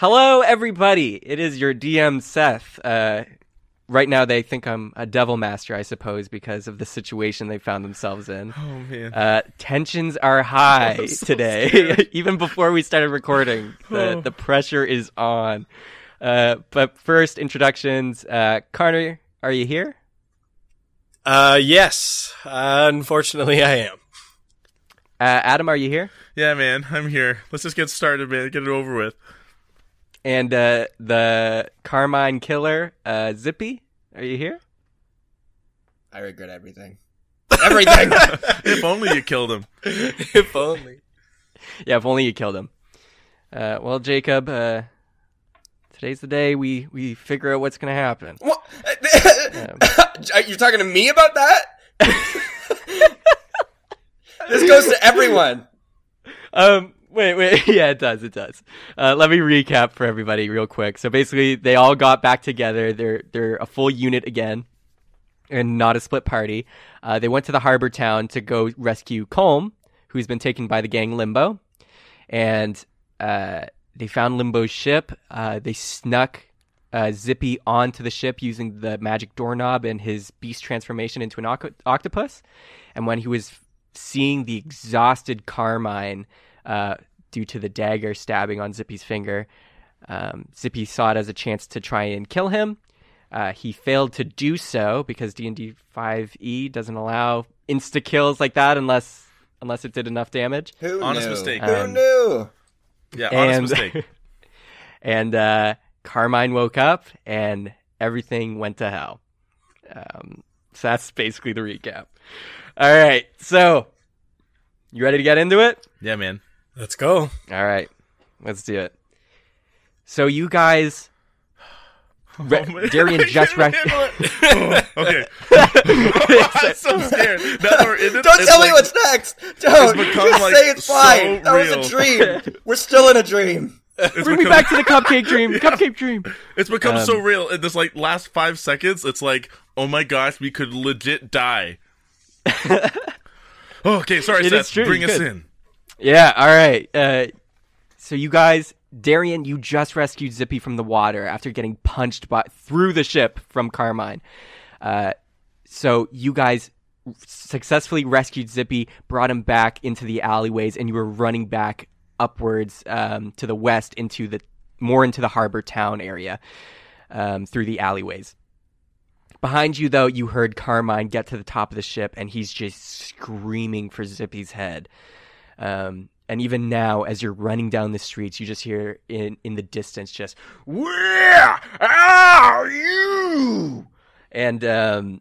Hello, everybody. It is your DM, Seth. Uh, right now, they think I'm a devil master, I suppose, because of the situation they found themselves in. Oh man. Uh, tensions are high so today. Even before we started recording, the, Oh. the pressure is on. Uh, but first, introductions. Uh, Connor, are you here? Uh, yes. unfortunately, I am. Uh, Adam, are you here? yeah, man. I'm here. Let's just get started, man. Get it over with. And uh, the Carmine killer, uh, Zippy, are you here? I regret everything. Everything. if only you killed him. if only. Yeah, if only you killed him. Uh, well, Jacob, uh, today's the day we, we figure out what's going to happen. What? Are you talking to me about that? this goes to everyone. Um, wait, wait. Yeah, it does. It does. Uh, let me recap for everybody real quick. So basically, they all got back together. They're they're a full unit again, and not a split party. Uh, they went to the harbor town to go rescue Colm, who's been taken by the gang Limbo, and uh, they found Limbo's ship. Uh, they snuck uh, Zippy onto the ship using the magic doorknob and his beast transformation into an oc- octopus. And when he was seeing the exhausted Carmine uh, due to the dagger stabbing on Zippy's finger, um, Zippy saw it as a chance to try and kill him. Uh, he failed to do so because D and D five E doesn't allow insta kills like that unless unless it did enough damage. Who Honest knew? mistake. Who Um, knew? Yeah, honest and mistake. and uh, Carmine woke up and everything went to hell. Um, so that's basically the recap. All right, so you ready to get into it? Yeah, man. Let's go. All right, let's do it. So you guys, Re- Oh, man. Darian just can't rec- it. Oh, okay. I'm so scared. Now we're in it, Don't it's tell me what's next. Don't. Just like, say it's so fine. that was a dream. We're still in a dream. it's bring me back to the cupcake dream. Cupcake dream. It's become so Um, real in this like last five seconds. It's like, oh my gosh, we could legit die. okay, sorry, It is Seth. true, Bring you us could. in. Yeah, all right. Uh, so you guys, Darian, you just rescued Zippy from the water after getting punched by through the ship from Carmine. Uh, so you guys successfully rescued Zippy, brought him back into the alleyways, and you were running back upwards um, to the west into the more into the harbor town area um, through the alleyways. Behind you, though, you heard Carmine get to the top of the ship, and he's just screaming for Zippy's head. Um, and even now, as you're running down the streets, you just hear in in the distance just "Where are you?" And um,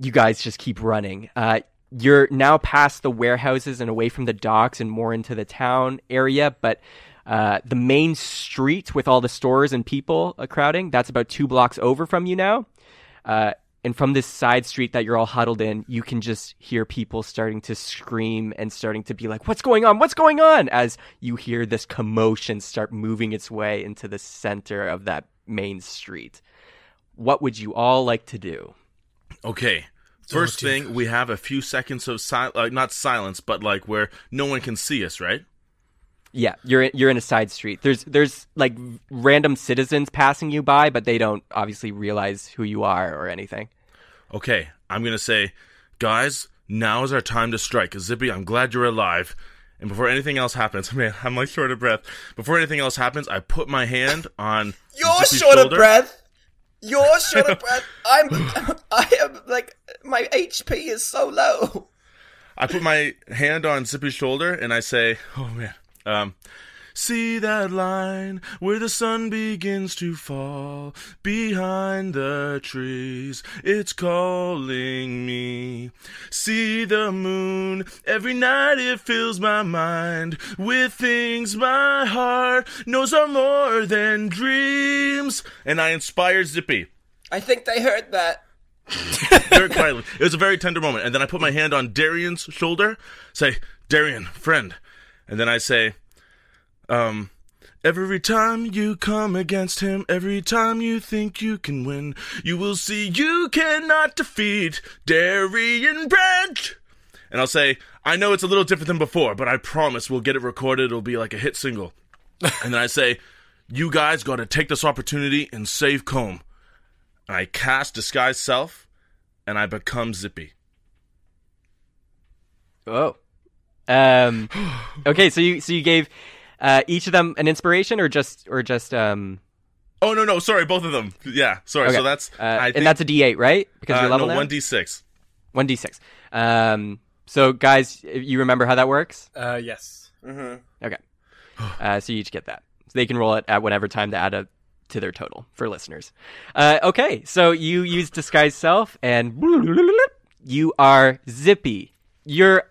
you guys just keep running. Uh, you're now past the warehouses and away from the docks and more into the town area, but. Uh, the main street with all the stores and people uh, crowding, that's about two blocks over from you now. Uh, and from this side street that you're all huddled in, you can just hear people starting to scream and starting to be like, What's going on? What's going on? As you hear this commotion start moving its way into the center of that main street. What would you all like to do? Okay. First thing, we have a few seconds of sil- uh, not silence, but like where no one can see us, right? Yeah, you're in, you're in a side street. There's there's like random citizens passing you by, but they don't obviously realize who you are or anything. Okay, I'm gonna say, guys, now is our time to strike. Zippy, I'm glad you're alive. And before anything else happens, man, I'm like short of breath. Before anything else happens, I put my hand on You're Zippy's short shoulder. of breath. You're short of breath. I'm. I am like my HP is so low. I put my hand on Zippy's shoulder and I say, "Oh man, um, see that line where the sun begins to fall behind the trees? It's calling me. See the moon every night. It fills my mind with things my heart knows are more than dreams." And I inspired Zippy I think they heard that. very quietly. It was a very tender moment. And then I put my hand on Darian's shoulder, say, Darian, friend. And then I say, um, every time you come against him, every time you think you can win, you will see you cannot defeat Darian Brent. And I'll say, I know it's a little different than before, but I promise we'll get it recorded. It'll be like a hit single. and then I say, You guys got to take this opportunity and save Colm. And I cast Disguise Self, and I become Zippy. Oh. Um. Okay, so you so you gave uh, each of them an inspiration, or just or just um. Oh no no sorry both of them yeah sorry Okay. so that's Uh, I and that's a D8, right? Because uh, you're level no one d six. One D6. Um. So guys, you remember how that works? Uh, yes. Mm-hmm. Okay. Uh, so you each get that. So they can roll it at whatever time to add up to their total for listeners. Uh, okay, so you use disguise self, and you are Zippy. You're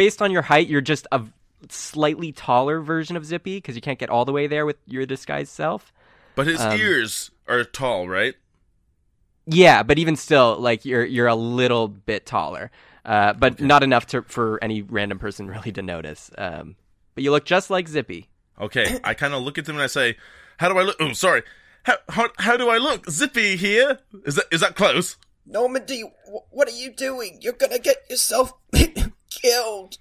based on your height. You're just a slightly taller version of Zippy because you can't get all the way there with your disguised self. But his Um, ears are tall, right? Yeah, but even still, like you're you're a little bit taller, uh, but not enough to for any random person really to notice. Um, but you look just like Zippy. Okay, I kind of look at them and I say, "How do I look?" Oh, sorry. How, how how do I look? Zippy here? Is that is that close? Normandy, what are you doing? You're gonna get yourself killed.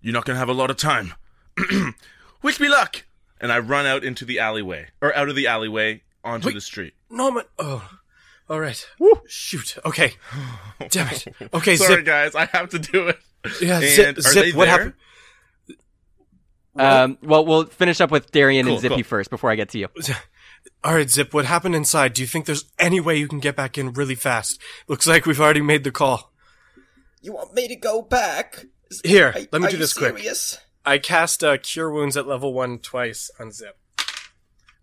You're not gonna have a lot of time. Wish me luck. And I run out into the alleyway, or out of the alleyway onto Wait. the street. Norman. Oh, all right. Shoot. Okay. Damn it. Okay, Sorry, Zip. guys, I have to do it. Yeah, And Zip. are Zip. they What there? happened? Um, well, we'll finish up with Darian Cool, and Zippy cool. first before I get to you. All right, Zip. What happened inside? Do you think there's any way you can get back in really fast? Looks like we've already made the call. You want me to go back? Is- Here, are- let me do this quick. I cast uh, Cure Wounds at level one twice on Zip.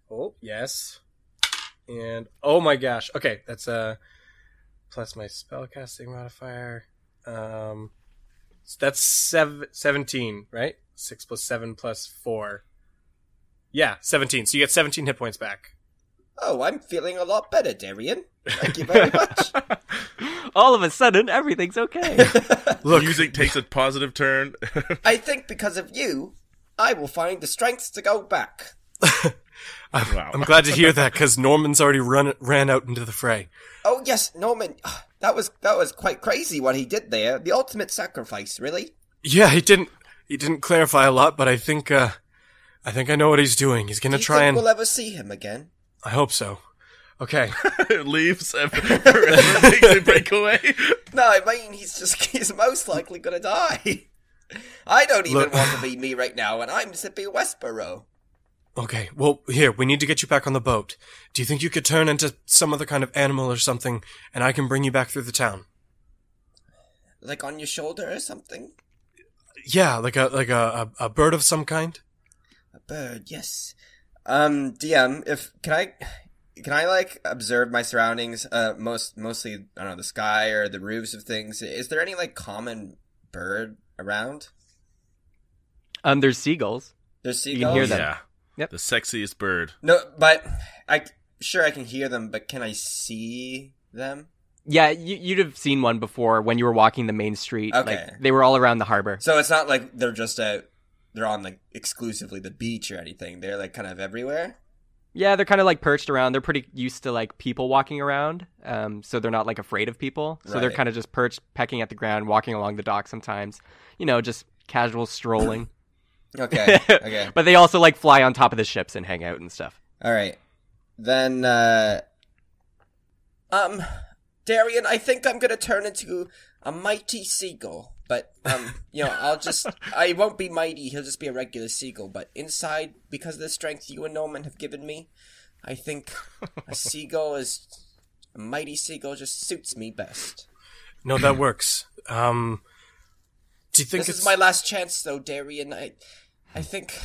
Oh yes, and oh my gosh. Okay, that's uh plus my spellcasting modifier. Um, so that's sev- seventeen, right? Six plus seven plus four. Yeah, seventeen. So you get seventeen hit points back. Oh, I'm feeling a lot better, Darian. Thank you very much. All of a sudden, everything's okay. Look, Music takes a positive turn. I think because of you, I will find the strength to go back. I'm, Wow. I'm glad to hear that because Norman's already run ran out into the fray. Oh yes, Norman. That was that was quite crazy what he did there. The ultimate sacrifice, really. Yeah, he didn't he didn't clarify a lot, but I think uh I think I know what he's doing. He's gonna you try think and we'll ever see him again? I hope so. Okay. leaves and forever makes a breakaway. No, I mean he's just he's most likely gonna die. I don't even Look- want to be me right now, and I'm Zippy Westboro. Okay. Well, here, we need to get you back on the boat. Do you think you could turn into some other kind of animal or something and I can bring you back through the town? Like on your shoulder or something? Yeah, like a like a a, a bird of some kind? A bird, yes. Um, DM, if can I can I like observe my surroundings? Uh, most mostly I don't know the sky or the roofs of things. Is there any like common bird around? um, there's seagulls. There's You seagulls. can hear them. Yeah. Yep. The sexiest bird. No, but I sure I can hear them, but can I see them? Yeah, you, you'd have seen one before when you were walking the main street. Okay. Like they were all around the harbor. So it's not like they're just out. They're on like exclusively the beach or anything. They're like kind of everywhere. Yeah, they're kind of like perched around. They're pretty used to like people walking around, um, so they're not like afraid of people. So they're kind of just perched, pecking at the ground, walking along the dock sometimes. You know, just casual strolling. Okay. Okay. but they also like fly on top of the ships and hang out and stuff. All right. Then, uh, um, Darian, I think I'm gonna turn into a mighty seagull. But, um, you know, I'll just, I won't be mighty, he'll just be a regular seagull. But inside, because of the strength you and Norman have given me, I think a seagull is, a mighty seagull just suits me best. No, that works. Um Do you think This it's is my last chance, though, Darian. I, I think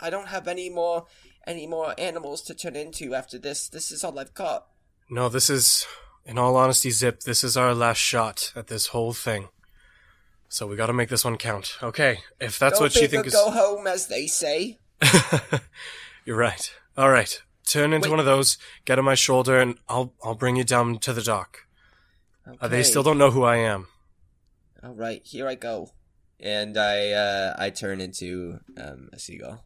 I don't have any more, any more animals to turn into after this. This is all I've got. No, this is in all honesty, Zip, this is our last shot at this whole thing. So we got to make this one count. Okay, if that's go what you big think or is go home, as they say. You're right. All right. Turn into Wait. one of those, get on my shoulder and I'll I'll bring you down to the dock. Uh, they still don't know who I am. All right, here I go, and I uh, I turn into um, a seagull.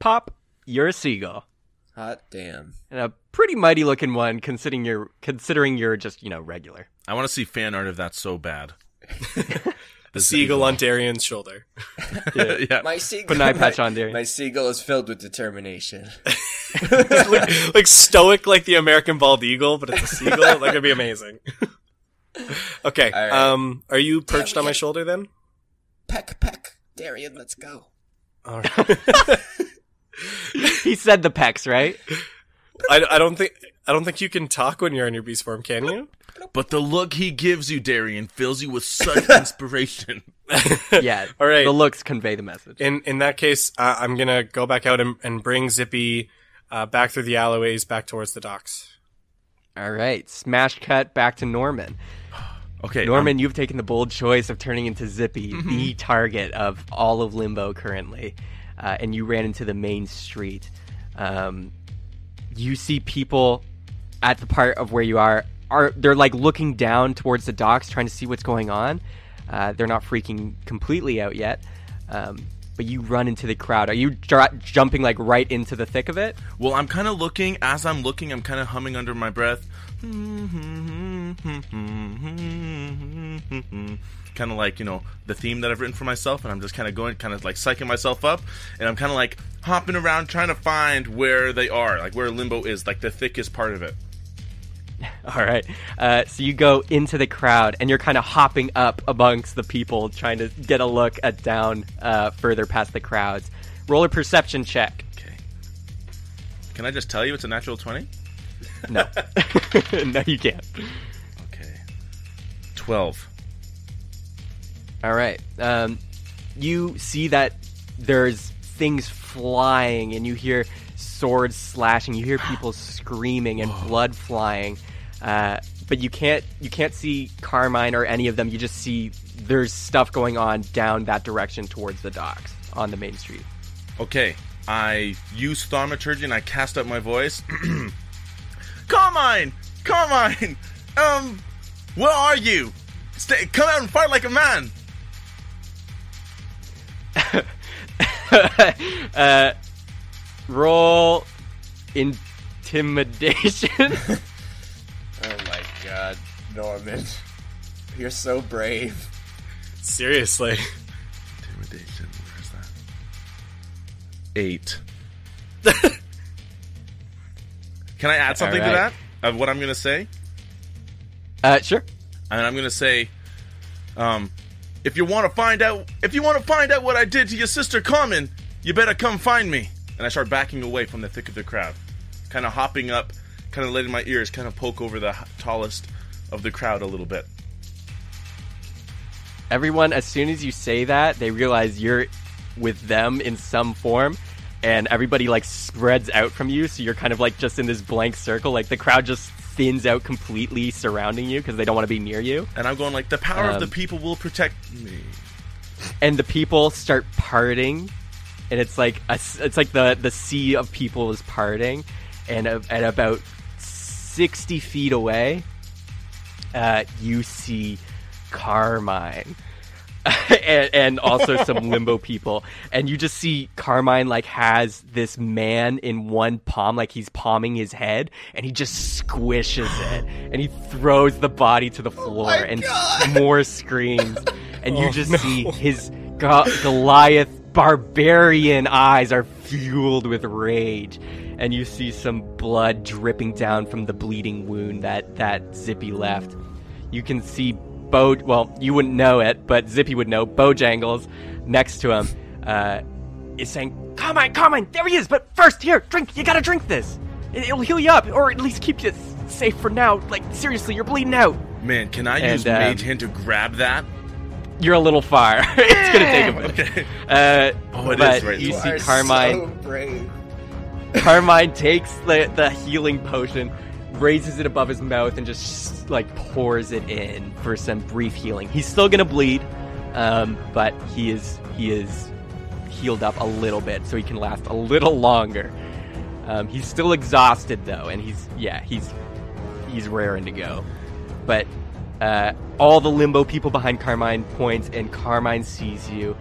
Pop, you're a seagull. Hot damn! And a pretty mighty looking one considering you're considering you're just, you know, regular. I want to see fan art of that so bad. a seagull on Darian's shoulder. yeah. My seagull. Put an eye patch my- on Darian. My seagull is filled with determination. like, like stoic like the American bald eagle, but it's a seagull. Like it'd be amazing. okay. All right. Um, are you perched on my shoulder then? Peck, peck. Darian, let's go. All right. he said the pecks, right? I, I don't think I don't think you can talk when you're in your beast form, can you? But the look he gives you, Darian, fills you with such inspiration. Yeah. All right. The looks convey the message. In in that case, uh, I'm gonna go back out and, and bring Zippy uh, back through the alleyways back towards the docks. All right. Smash cut back to Norman. Okay, Norman, you've taken the bold choice of turning into Zippy, the target of all of Limbo currently, uh, and you ran into the main street. Um, you see people at the part of where you are are they're like looking down towards the docks, trying to see what's going on. Uh, they're not freaking completely out yet, um, but you run into the crowd. Are you jumping like right into the thick of it? Well, I'm kind of looking. As I'm looking, I'm kind of humming under my breath. kind of like you know the theme that I've written for myself, and I'm just kind of going, kind of like psyching myself up, and I'm kind of like hopping around trying to find where they are, like where Limbo is, like the thickest part of it. All right. Uh, so you go into the crowd and you're kind of hopping up amongst the people, trying to get a look at down uh, further past the crowds. Roll a perception check. Okay. Can I just tell you it's a natural twenty? No. no, you can't. Okay. Twelve. All right. Um, you see that there's things flying and you hear swords slashing. You hear people screaming and blood flying. Uh, but you can't you can't see Carmine or any of them. You just see there's stuff going on down that direction towards the docks on the main street. Okay, I use thaumaturgy and I cast up my voice. Carmine! Carmine! Um, where are you? Stay, come out and fight like a man! uh, roll intimidation. My god, Norman. You're so brave. Seriously. Intimidation, where's that? Eight. Can I add something to Alright. that? Of what I'm gonna say? uh, sure. And I'm gonna say, um, if you want to find out, if you want to find out what I did to your sister Carmen, you better come find me. And I start backing away from the thick of the crowd, kind of hopping up, kind of letting my ears kind of poke over the tallest of the crowd a little bit. Everyone, as soon as you say that, they realize you're with them in some form, and everybody like spreads out from you. So you're kind of like just in this blank circle. Like the crowd just thins out completely surrounding you because they don't want to be near you. And I'm going like, the power of Um, the people will protect me. and the people start parting and it's like a, it's like the the sea of people is parting and a, at about 60 feet away uh, you see carmine. And, and also some limbo people. And you just see carmine like has this man in one palm like he's palming his head and he just squishes it and he throws the body to the floor and more screams. And you just see his Go- Goliath barbarian eyes are fueled with rage, and you see some blood dripping down from the bleeding wound that that Zippy left. You can see Bo. Well, you wouldn't know it, but Zippy would know. Bojangles next to him uh, is saying, "Carmine, Carmine, there he is! But first, here, drink. You gotta drink this. It- It'll heal you up, or at least keep you safe for now. Like seriously, you're bleeding out." Man, can I And, use um, Mage Hand to grab that? You're a little far. it's gonna take a minute. Okay. Uh, Oh, it but is right you see Carmine. so. Carmine takes the, the healing potion, raises it above his mouth, and just like pours it in for some brief healing. He's still gonna bleed, um, but he is he is healed up a little bit, so he can last a little longer. Um, he's still exhausted though, and he's yeah he's he's raring to go. But uh, all the limbo people behind Carmine points, and Carmine sees you,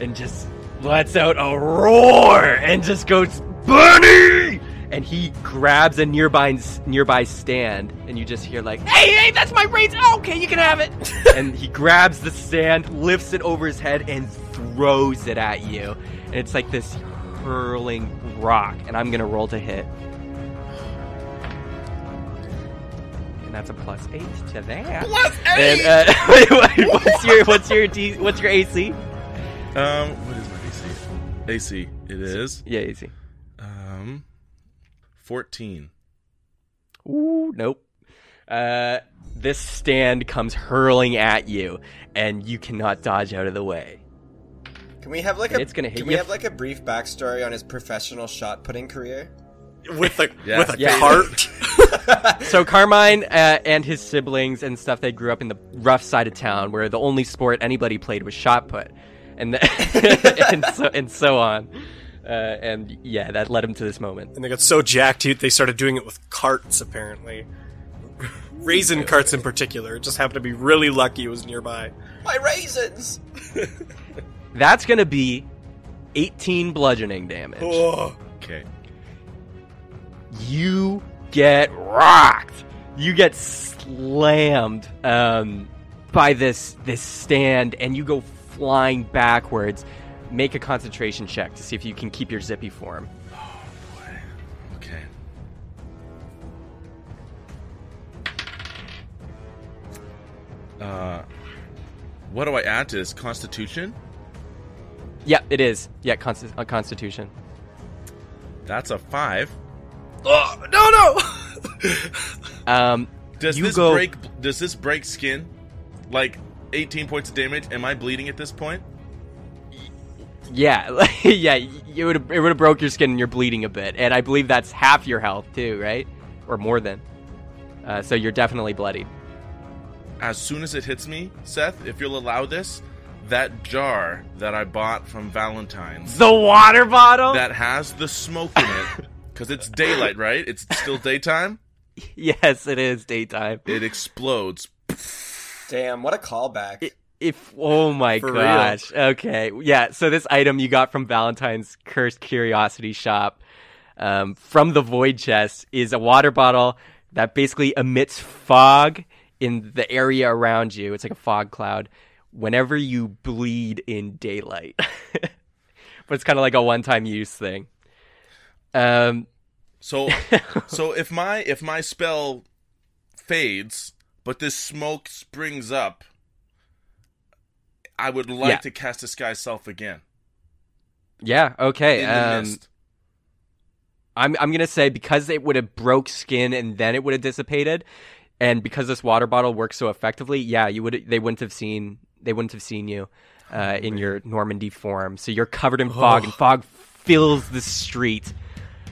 and just lets out a roar and just goes Bunny, and he grabs a nearby nearby stand, and you just hear like, "Hey, hey, that's my brains! Oh, okay, you can have it." and he grabs the stand, lifts it over his head, and throws it at you, and it's like this hurling rock. And I'm gonna roll to hit. And that's a plus eight to that. Plus And eight. uh, what's your what's your D, what's your AC? um, what is my AC? AC. It is Yeah, AC. um, fourteen. Ooh, nope. Uh, this stand comes hurling at you, and you cannot dodge out of the way. Can we have like And a it's gonna hit Can we have like a brief backstory on his professional shot putting career? With a Yeah. with a Yeah. cart. So Carmine uh, and his siblings and stuff, they grew up in the rough side of town, where the only sport anybody played was shot put, and the, and so and so on. Uh, and yeah, that led him to this moment. and they got so jacked they started doing it with carts apparently. Raisin carts in particular. It just happened to be really lucky it was nearby. My raisins. That's gonna be 18 bludgeoning damage. Oh. You get rocked. You get slammed um, by this this stand, and you go flying backwards. Make a concentration check to see if you can keep your zippy form. Oh boy. Okay. Uh, what do I add to this? Constitution? Yeah, it is. Yeah, consti- uh, Constitution. That's a five. Oh, no, no! Um, Does this go- break? Does this break skin? Like 18 points of damage. Am I bleeding at this point? yeah, yeah. You would it would have broke your skin and you're bleeding a bit, and I believe that's half your health too, right? Or more than. Uh, so you're definitely bloodied. As soon as it hits me, Seth, if you'll allow this, that jar that I bought from Valentine's The water bottle. that has the smoke in it, because it's daylight, right? It's still daytime. yes, it is daytime. It explodes. Damn, what a callback. If oh my For real. gosh. Okay. Yeah, so this item you got from Valentine's Cursed Curiosity Shop um, from the Void Chest is a water bottle that basically emits fog in the area around you. It's like a fog cloud whenever you bleed in daylight. but it's kind of like a one-time use thing. Um So, so if my if my spell fades, but this smoke springs up, I would like Yeah. to cast Disguise Self again yeah, okay. Um. I'm I'm gonna say because it would have broke skin and then it would have dissipated, and because this water bottle works so effectively, yeah, you would they wouldn't have seen they wouldn't have seen you uh, in your Normandy form. So you're covered in fog, and fog fills the street,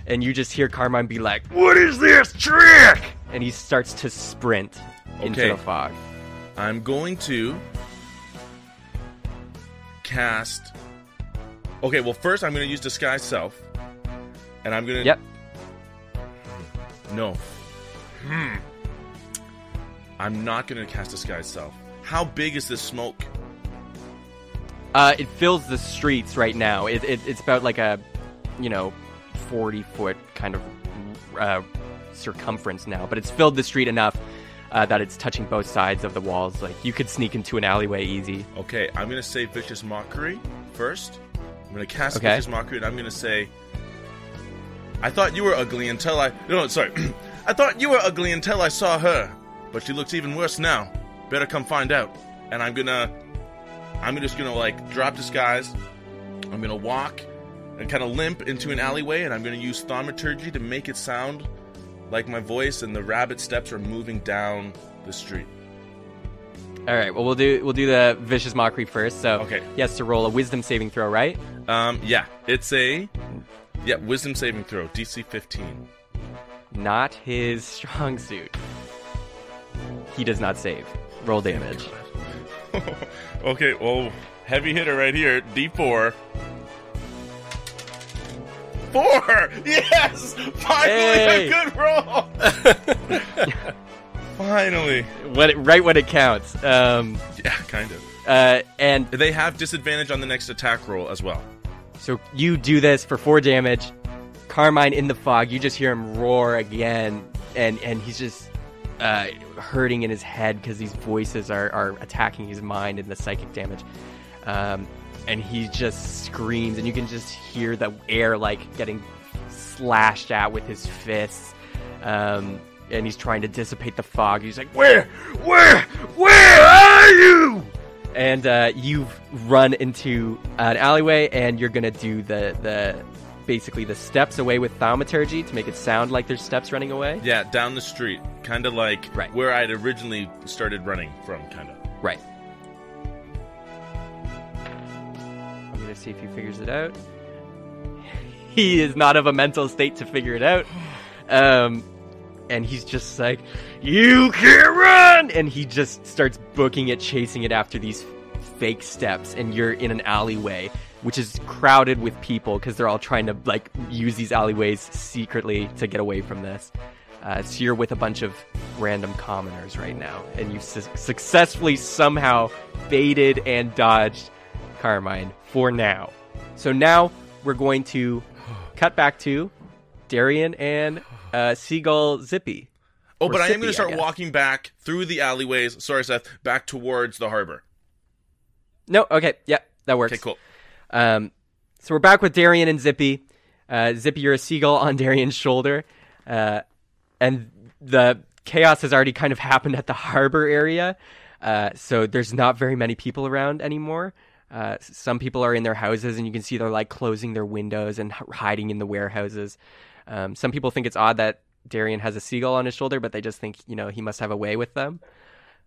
and you just hear Carmine be like, "What is this trick?" And he starts to sprint into Okay. the fog. I'm going to cast. Okay, well, first I'm going to use Disguise Self, and I'm going to. Yep. No. Hmm. I'm not going to cast Disguise Self. How big is this smoke? Uh, it fills the streets right now. It, it, it's about like a, you know, 40 foot kind of uh, circumference now, but it's filled the street enough uh, that it's touching both sides of the walls. Like you could sneak into an alleyway easy. Okay, I'm gonna say vicious mockery first. I'm gonna cast Okay. vicious mockery, and I'm gonna say, "I thought you were ugly until I no, sorry, I thought you were ugly until I saw her, but she looks even worse now. Better come find out." And I'm gonna, I'm just gonna like drop disguise. I'm gonna walk and kind of limp into an alleyway, and I'm gonna use thaumaturgy to make it sound like my voice and the rabbit steps are moving down the street. All right. Well, we'll do we'll do the vicious mockery first. So Okay. he has to roll a wisdom saving throw, right? Um, yeah, it's a yeah wisdom saving throw, DC 15. Not his strong suit. He does not save. Roll damage. okay, well, heavy hitter right here, D4. Four! Yes! Finally, Hey! a good roll! Finally. When it, right when it counts. Um, Yeah, kind of. uh, and They have disadvantage on the next attack roll as well. So you do this for four damage. Carmine in the fog, you just hear him roar again, and and he's just uh, hurting in his head because these voices are are attacking his mind and the psychic damage. Um, and he just screams, and you can just hear the air like getting slashed at with his fists. Um, and he's trying to dissipate the fog. He's like, "Where, where, where are you?" And uh, you've run into an alleyway, and you're gonna do the the basically the steps away with thaumaturgy to make it sound like there's steps running away. Yeah, down the street, kind of like Right. where I'd originally started running from, kind of. Right. Gonna see if he figures it out. he is not of a mental state to figure it out. Um, and he's just like, "You can't run!" And he just starts booking it, chasing it after these fake steps. And you're in an alleyway, which is crowded with people because they're all trying to like use these alleyways secretly to get away from this. Uh, so you're with a bunch of random commoners right now, and you su- successfully somehow baited and dodged Carmine for now. So now we're going to cut back to Darian and uh, Seagull Zippy. Oh, Or but I am going to start walking back through the alleyways. Sorry, Seth. Back towards the harbor. No, okay, yeah, that works. Okay, cool. Um, so we're back with Darian and Zippy. Uh, Zippy, you're a seagull on Darian's shoulder, uh, and the chaos has already kind of happened at the harbor area. Uh, so there's not very many people around anymore. Uh, some people are in their houses, and you can see they're like closing their windows and hiding in the warehouses. Um, some people think it's odd that Darian has a seagull on his shoulder, but they just think you know he must have a way with them.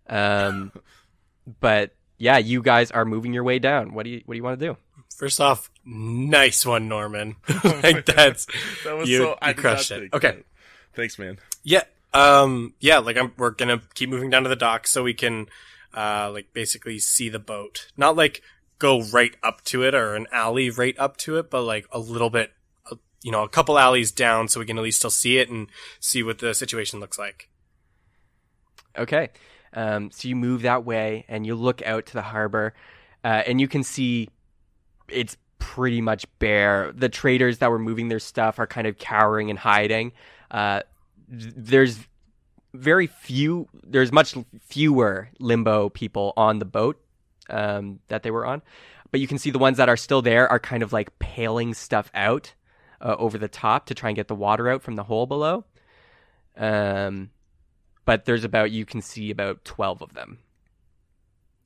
Um, but yeah, you guys are moving your way down. What do you What do you want to do? First off, nice one, Norman. like that's That was you, so. I you crushed it. Okay. that. Thanks, man. Yeah. Um yeah, like I'm we're gonna keep moving down to the dock so we can uh like basically see the boat. Not like go right up to it or an alley right up to it, but like a little bit uh, you know, a couple alleys down so we can at least still see it and see what the situation looks like. Okay. Um, so you move that way and you look out to the harbor, uh, and you can see it's pretty much bare. The traders that were moving their stuff are kind of cowering and hiding. Uh, there's very few, there's much fewer limbo people on the boat um, that they were on. But you can see the ones that are still there are kind of like paling stuff out uh, over the top to try and get the water out from the hole below. Um, but there's about you can see about 12 of them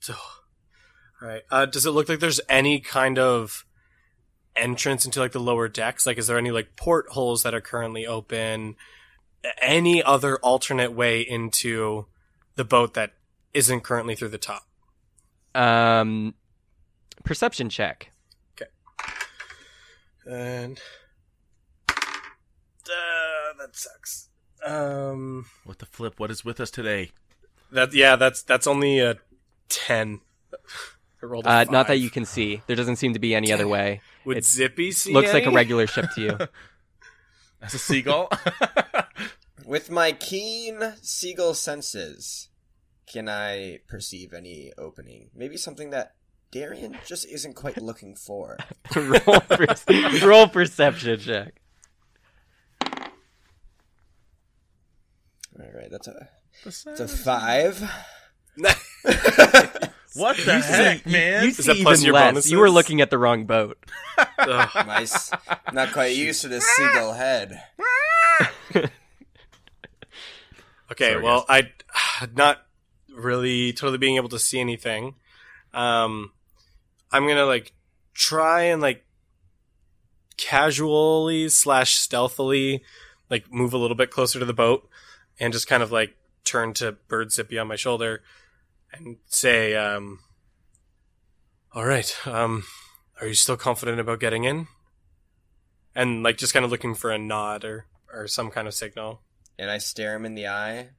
So all right. Uh does it look like there's any kind of entrance into like the lower decks? Like is there any like portholes that are currently open? Any other alternate way into the boat that isn't currently through the top? Um perception check Okay. And uh, that sucks. Um, What the flip? What is with us today? that yeah, that's that's only a ten. I rolled a uh, not that you can see there doesn't seem to be any other way Would it's- Zippy see? looks like a regular ship to you As a seagull? With my keen seagull senses, can I perceive any opening? Maybe something that Darian just isn't quite looking for. roll, per- roll perception check All right, that's a that's a five. what the heck, man? you that see plus even your less bonuses? you were looking at the wrong boat Ugh. Nice. Not quite used to this seagull head. Okay, Sorry, well, I not really totally being able to see anything. Um, I'm gonna like try and like casually slash stealthily like move a little bit closer to the boat and just kind of like turn to Bird Zippy on my shoulder and say, um, "All right, um, are you still confident about getting in?" And like just kind of looking for a nod or or some kind of signal. And I stare him in the eye.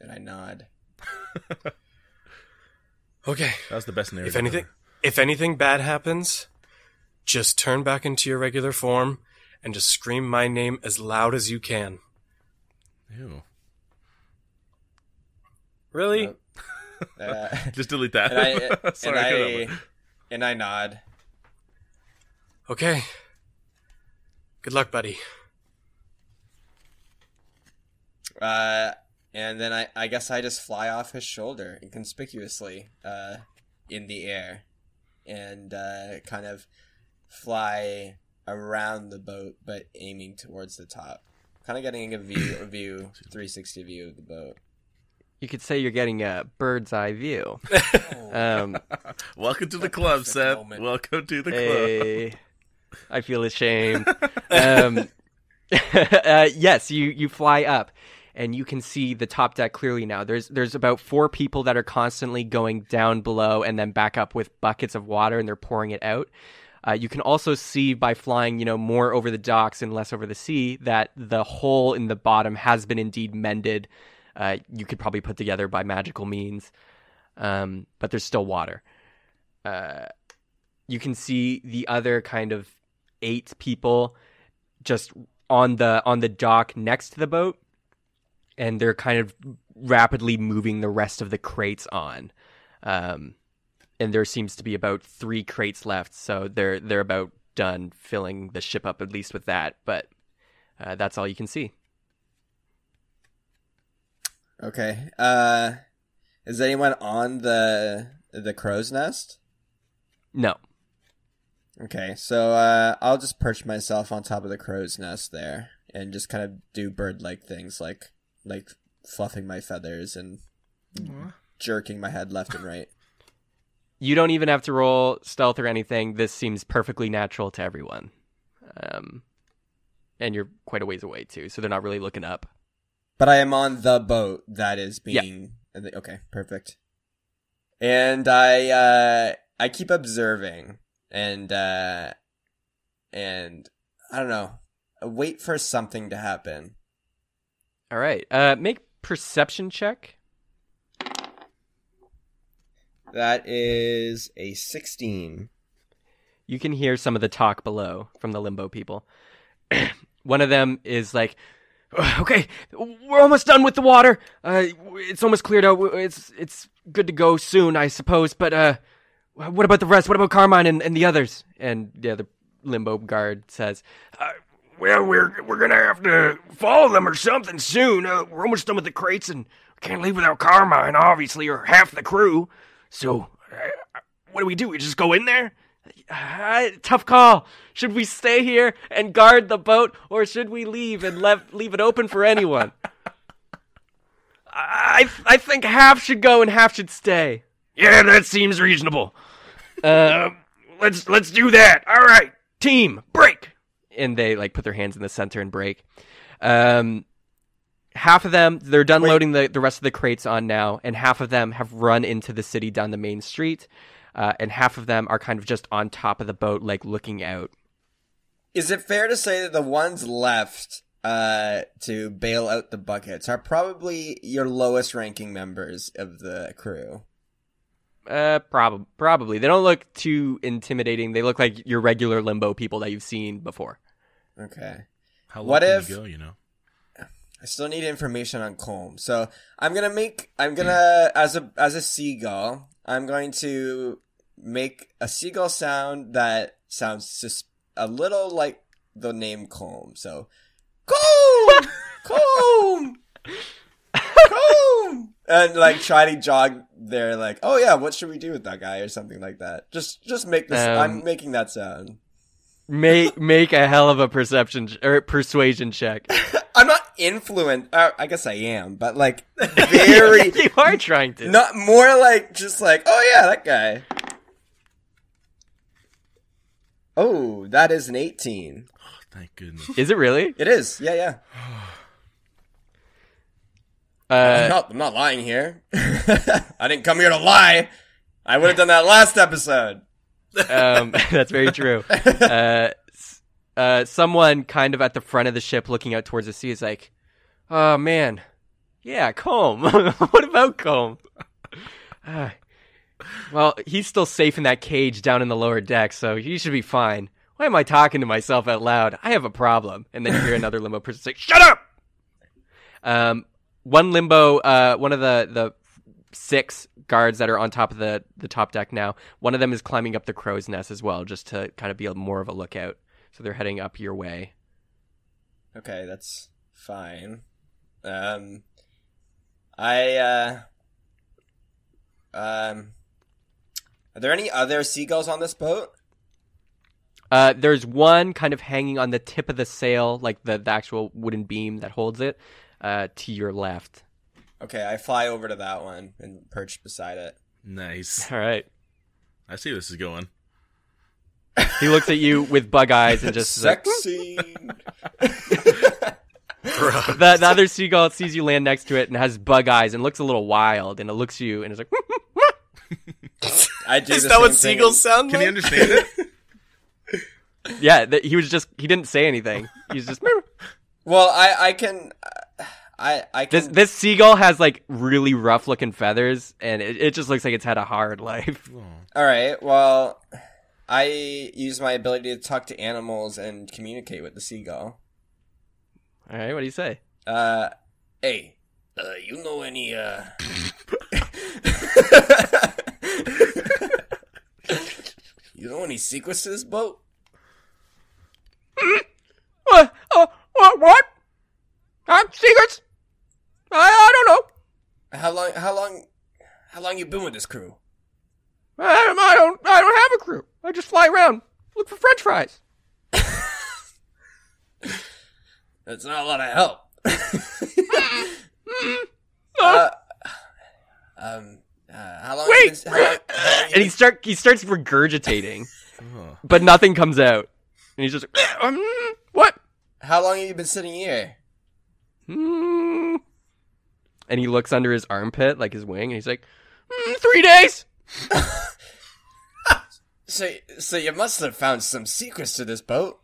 And I nod. Okay. That was the best narrative. If anything, if anything bad happens, just turn back into your regular form and just scream my name as loud as you can. Ew. Really? Uh, uh, Just delete that. and I Sorry, I couldn't I and I nod. Okay. Good luck, buddy. Uh, and then I, I guess I just fly off his shoulder inconspicuously uh, in the air and uh, kind of fly around the boat, but aiming towards the top. Kind of getting a view, a view, 360 view of the boat. You could say you're getting a bird's eye view. Um, Welcome to the club, perfect Seth. moment. Welcome to the club. Hey, I feel ashamed. Um, uh, yes, you you fly up, and you can see the top deck clearly now. There's there's about four people that are constantly going down below and then back up with buckets of water, and they're pouring it out. Uh, you can also see by flying, you know, more over the docks and less over the sea, that the hole in the bottom has been indeed mended. Uh, you could probably put together by magical means, um, but there's still water. Uh, you can see the other kind of eight people just on the on the dock next to the boat and they're kind of rapidly moving the rest of the crates on um and there seems to be about three crates left so they're they're about done filling the ship up at least with that but uh, that's all you can see Okay. Uh, is anyone on the the crow's nest? no Okay, so uh, I'll just perch myself on top of the crow's nest there and just kind of do bird-like things like like fluffing my feathers and jerking my head left and right. you don't even have to roll stealth or anything this seems perfectly natural to everyone um and you're quite a ways away too so they're not really looking up But I am on the boat that is Yeah. being okay, perfect. And I uh I keep observing and uh and I don't know, wait for something to happen. All right uh make perception check That is a 16. you can hear some of the talk below from the limbo people. One of them is like, "Okay, we're almost done with the water. Uh, it's almost cleared out. It's it's good to go soon, I suppose. But uh, what about the rest? What about Carmine and, and the others?" And the other limbo guard says, uh, "Well, we're we're gonna have to follow them or something soon. Uh, we're almost done with the crates, and can't leave without Carmine, obviously, or half the crew. So, uh, what do we do? We just go in there?" Uh, tough call. Should we stay here and guard the boat, or should we leave and leave leave it open for anyone? I I think half should go and half should stay. Yeah, that seems reasonable. Uh, let's let's do that. All right, team, break. And they like put their hands in the center and break. Um, half of them they're done Wait. loading the the rest of the crates on now, and half of them have run into the city down the main street. Uh, and half of them are kind of just on top of the boat, like looking out. Is it fair to say that the ones left uh, to bail out the buckets are probably your lowest ranking members of the crew? Uh, prob- probably. They don't look too intimidating. They look like your regular limbo people that you've seen before. Okay. How What if- you go, you know? I still need information on Colm. So I'm gonna make I'm gonna as a as a seagull, I'm going to make a seagull sound that sounds just a little like the name Colm. So Colm Colm Colm and like try to jog there like, oh yeah, what should we do with that guy or something like that. Just just make this Um, I'm making that sound. Make make a hell of a perception ch- or persuasion check. I'm not influenced. Uh, I guess I am, but like very you are trying to. Not more like just like, oh yeah, that guy. Oh, that is an 18. Oh, Thank goodness. Is it really? It is. Yeah, yeah. Uh, I'm, not, I'm not lying here. I didn't come here to lie. I would have done that last episode. Um, that's very true. Uh, uh, someone kind of at the front of the ship looking out towards the sea is like, oh man, yeah, Colm. what about Colm? Ah. well, he's still safe in that cage down in the lower deck, so he should be fine. Why am I talking to myself out loud? I have a problem. And then you hear another limbo person say, shut up! Um, one limbo, uh, one of the, the six guards that are on top of the, the top deck now. One of them is climbing up the crow's nest as well, just to kind of be a, more of a lookout. So they're heading up your way. Okay, that's fine. Um, I uh, um, are there any other seagulls on this boat? Uh, there's one kind of hanging on the tip of the sail, like the, the actual wooden beam that holds it, uh, to your left. Okay, I fly over to that one and perch beside it. Nice. All right. I see where this is going. He looks at you with bug eyes and just is like, Sex scene. the, the other seagull sees you land next to it and has bug eyes and looks a little wild and it looks at you and is like, I do Is the that what same thing seagulls sound Can like? you understand it? yeah. Th- he was just he didn't say anything. He's just. Well, I I can uh, I I can This this seagull has like really rough looking feathers and it, it just looks like it's had a hard life. All right. Well, I use my ability to talk to animals and communicate with the seagull. All right, what do you say? Uh, hey, uh, you know any uh? you know any secrets to this boat? What? Uh, what? What? Uh, secrets? I I don't know. How long? How long? How long you been with this crew? I, I don't I don't have a crew. I just fly around, look for French fries. That's not a lot of help. Uh, uh, um, uh, how long? Wait! Been, how long, how long you and he start he starts regurgitating, Oh. but nothing comes out. And he's just like, um, what? How long have you been sitting here? Hmm. And he looks under his armpit, like his wing, and he's like, "Hmm, three days. So, so you must have found some secrets to this boat.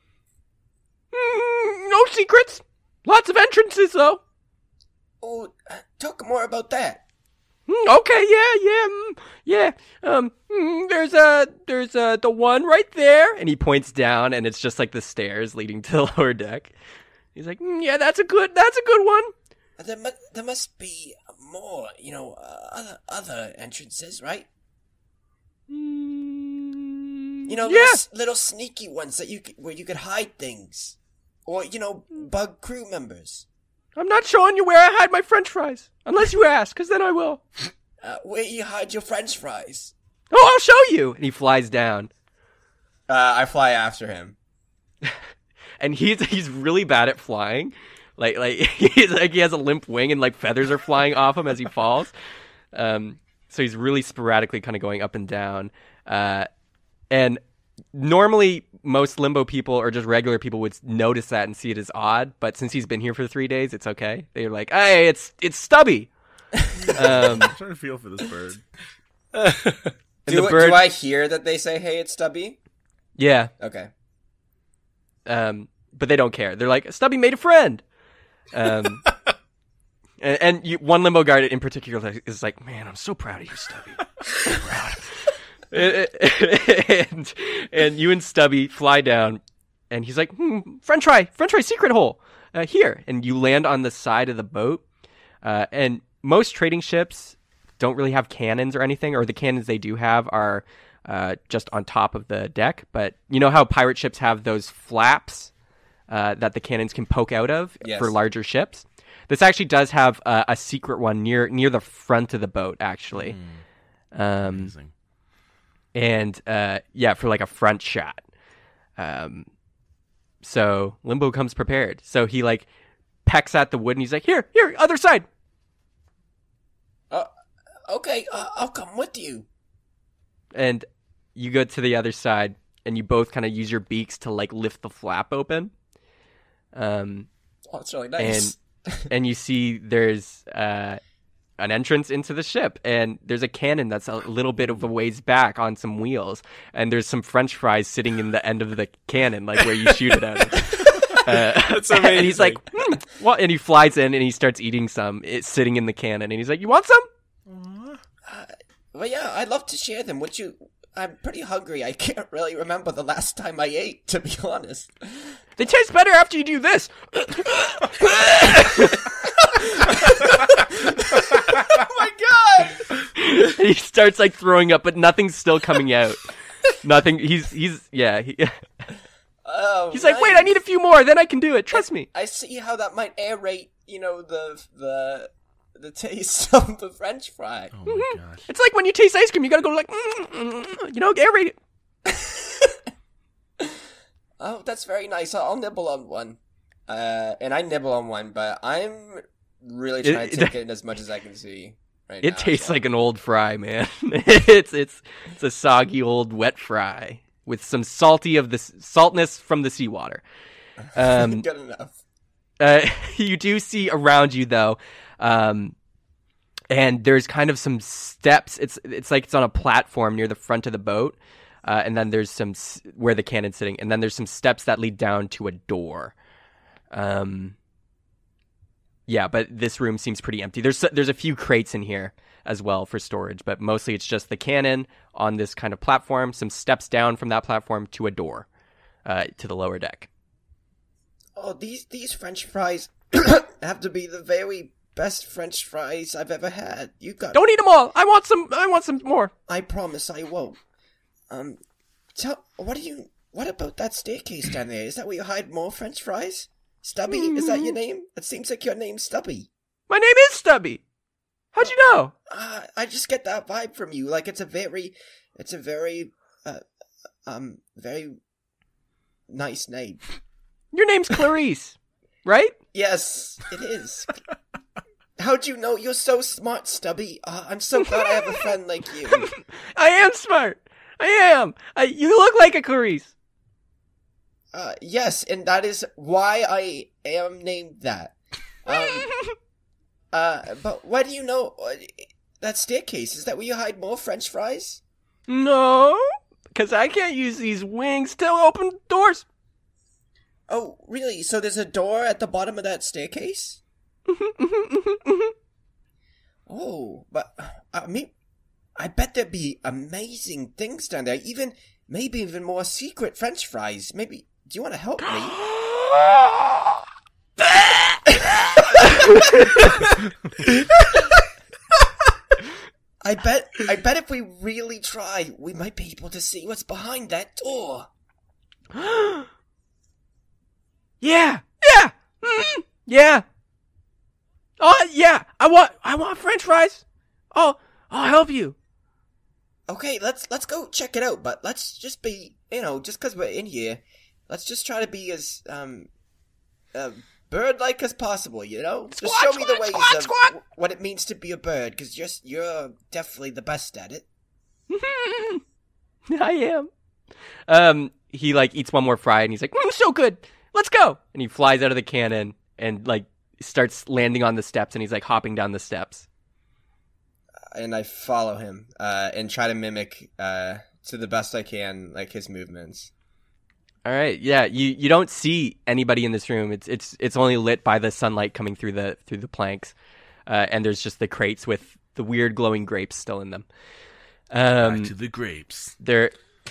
Hmm, no secrets. Lots of entrances, though. Oh, uh, talk more about that. Hmm, okay, yeah, yeah, mm, yeah. Um, mm, there's a there's a the one right there, and he points down, and it's just like the stairs leading to the lower deck. He's like, mm, yeah, that's a good, that's a good one. There, mu- there must be more, you know, uh, other other entrances, right? Mm, You know, yeah. little, s- little sneaky ones that you could, where you could hide things, or you know, bug crew members. I'm not showing you where I hide my French fries, unless you ask, because then I will. Uh, where you hide your French fries? Oh, I'll show you. And he flies down, Uh, I fly after him. and he's he's really bad at flying. Like like he's like he has a limp wing, and like feathers are flying off him as he falls. Um, so he's really sporadically kind of going up and down. Uh, and normally most limbo people or just regular people would notice that and see it as odd. But since he's been here for three days, it's okay. They're like, hey, it's it's Stubby. um, I'm trying to feel for this bird. Do, the bird, do I hear that they say, "Hey, it's Stubby"? yeah. Okay. um, but they don't care. They're like, Stubby made a friend. Um, and, and you, one limbo guard in particular is like, man, I'm so proud of you, Stubby. So proud. and, and you and Stubby fly down, and he's like, hmm, French fry, French fry secret hole uh, here. And you land on the side of the boat. Uh, and most trading ships don't really have cannons or anything, or the cannons they do have are uh, just on top of the deck. But you know how pirate ships have those flaps uh, that the cannons can poke out of Yes. for larger ships? This actually does have uh, a secret one near near the front of the boat, actually. Um, Amazing. and uh, yeah, for like a front shot. Um, so Limbo comes prepared. So he like pecks at the wood and he's like, "Here, here, other side." Uh, okay, uh, I'll come with you. And you go to the other side, and you both kind of use your beaks to like lift the flap open. Um, Oh, it's really nice. and you see there's uh, an entrance into the ship, and there's a cannon that's a little bit of a ways back on some wheels, and there's some French fries sitting in the end of the cannon, like where you shoot it out. Of. Uh, That's And he's like, hmm, what? And he flies in and he starts eating some. It's sitting in the cannon, and he's like, "You want some?" Well, yeah, I'd love to share them. Would you? I'm pretty hungry. I can't really remember the last time I ate, to be honest. They taste better after you do this. Oh my god! He starts like throwing up, but nothing's still coming out. Nothing. He's he's yeah. He, Oh, He's like, wait, I need a few more, then I can do it. Trust me. I see how that might aerate, you know, the the the taste of the French fry. Oh my gosh. It's like when you taste ice cream, you gotta go like, mm, mm, mm, you know, aerate it. Oh, that's very nice. I'll, I'll nibble on one. Uh, and I nibble on one, but I'm really It- trying to it- take it as much as I can see. Right It now, tastes so- like an old fry, man. it's it's it's a soggy old wet fry with some salty of the s- saltness from the seawater. Um, good enough. uh, you do see around you though, um, and there's kind of some steps. It's it's like it's on a platform near the front of the boat, uh, and then there's some where the cannon's sitting, and then there's some steps that lead down to a door. Um, yeah, but this room seems pretty empty. There's there's a few crates in here as well for storage, but mostly it's just the cannon on this kind of platform, some steps down from that platform to a door uh, to the lower deck. Oh, these these French fries have to be the very best French fries I've ever had. You got. Don't eat them all. I want some. I want some more. I promise I won't. Um, tell what do you? What about that staircase down there? Is that where you hide more French fries? Stubby, is that your name? It seems like your name's Stubby. My name is Stubby. How'd you know? Uh, I just get that vibe from you. Like it's a very, it's a very, uh, um, very nice name. Your name's Clarice, right? Yes, it is. How'd you know? You're so smart, Stubby. Uh, I'm so glad I have a friend like you. I am smart. I am. I, you look like a Clarice. Uh, yes, and that is why I am named that. Um, uh, but why do you know uh, that staircase? Is that where you hide more French fries? no, because I can't use these wings to open doors. Oh, really? So there's a door at the bottom of that staircase? Oh, but I mean, I bet there'd be amazing things down there. Even maybe even more secret French fries. Maybe. Do you want to help me? I bet. I bet if we really try, we might be able to see what's behind that door. yeah, yeah, mm, yeah. Oh yeah, I want, I want French fries. Oh, I'll help you. Okay, let's let's go check it out. But let's just be, you know, just because we're in here, let's just try to be as um, uh, bird-like as possible. You know, just Squawk, show me the ways squawk, of w- what it means to be a bird, because just you're definitely the best at it. I am. Um, he like eats one more fry and he's like, mm, so good. Let's go. And he flies out of the cannon and like starts landing on the steps and he's like hopping down the steps. And I follow him uh, and try to mimic uh, to the best I can, like his movements. All right. Yeah, you you don't see anybody in this room. It's it's it's only lit by the sunlight coming through the through the planks. Uh, and there's just the crates with the weird glowing grapes still in them. Um, Back to the grapes. they're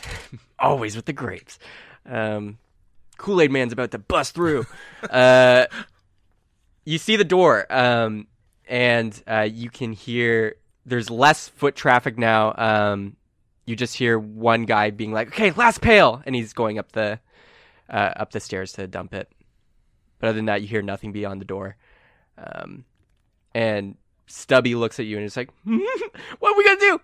always with the grapes. Um, Kool Aid Man's about to bust through. uh, you see the door, um, and uh, you can hear. There's less foot traffic now. Um, you just hear one guy being like, "Okay, last pail," and he's going up the uh, up the stairs to dump it. But other than that, you hear nothing beyond the door. Um, and Stubby looks at you and is like, "What are we gonna do?"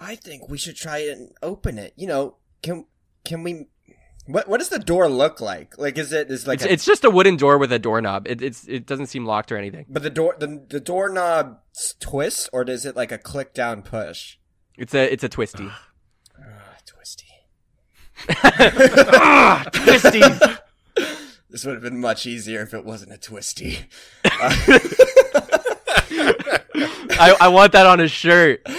I think we should try and open it. You know, can can we? What what does the door look like? Like, is it is like it's, a it's just a wooden door with a doorknob. It, it's it doesn't seem locked or anything. But the door the the doorknob twists, or does it like a click down push? It's a it's a twisty. Ah, twisty. ah, twisty. This would have been much easier if it wasn't a twisty. I, I want that on a shirt.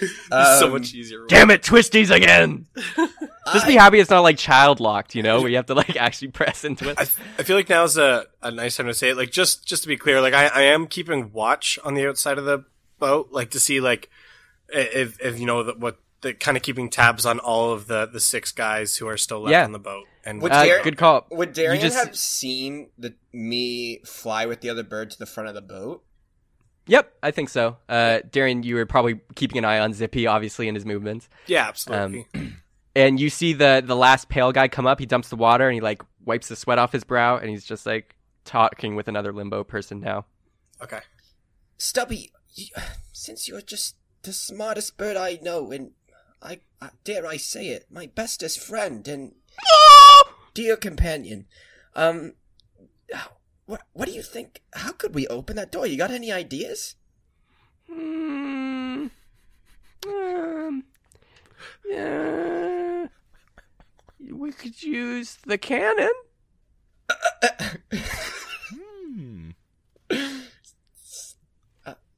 so Um, much easier. Damn it, twisties again. Just be happy it's not like child locked, you know, where you have to like actually press into it. I, I feel like now's a, a nice time to say it. Like just just to be clear, like I, I am keeping watch on the outside of the boat, like to see like if if you know the, what the kind of keeping tabs on all of the the six guys who are still left Yeah. on the boat. And Would Uh, Dar- good call. Would Darian just- have seen the me fly with the other bird to the front of the boat? Yep, I think so. Uh, Darian, you were probably keeping an eye on Zippy, obviously, in his movements. yeah, absolutely. and you see the the last pail guy come up. He dumps the water and he like wipes the sweat off his brow, and he's just like talking with another limbo person now. Okay. Stubby, you, since you're just the smartest bird I know, and I, I dare I say it, my bestest friend and dear companion, um, what what do you think? How could we open that door? You got any ideas? Hmm. Um. Yeah. We could use the cannon. Hmm.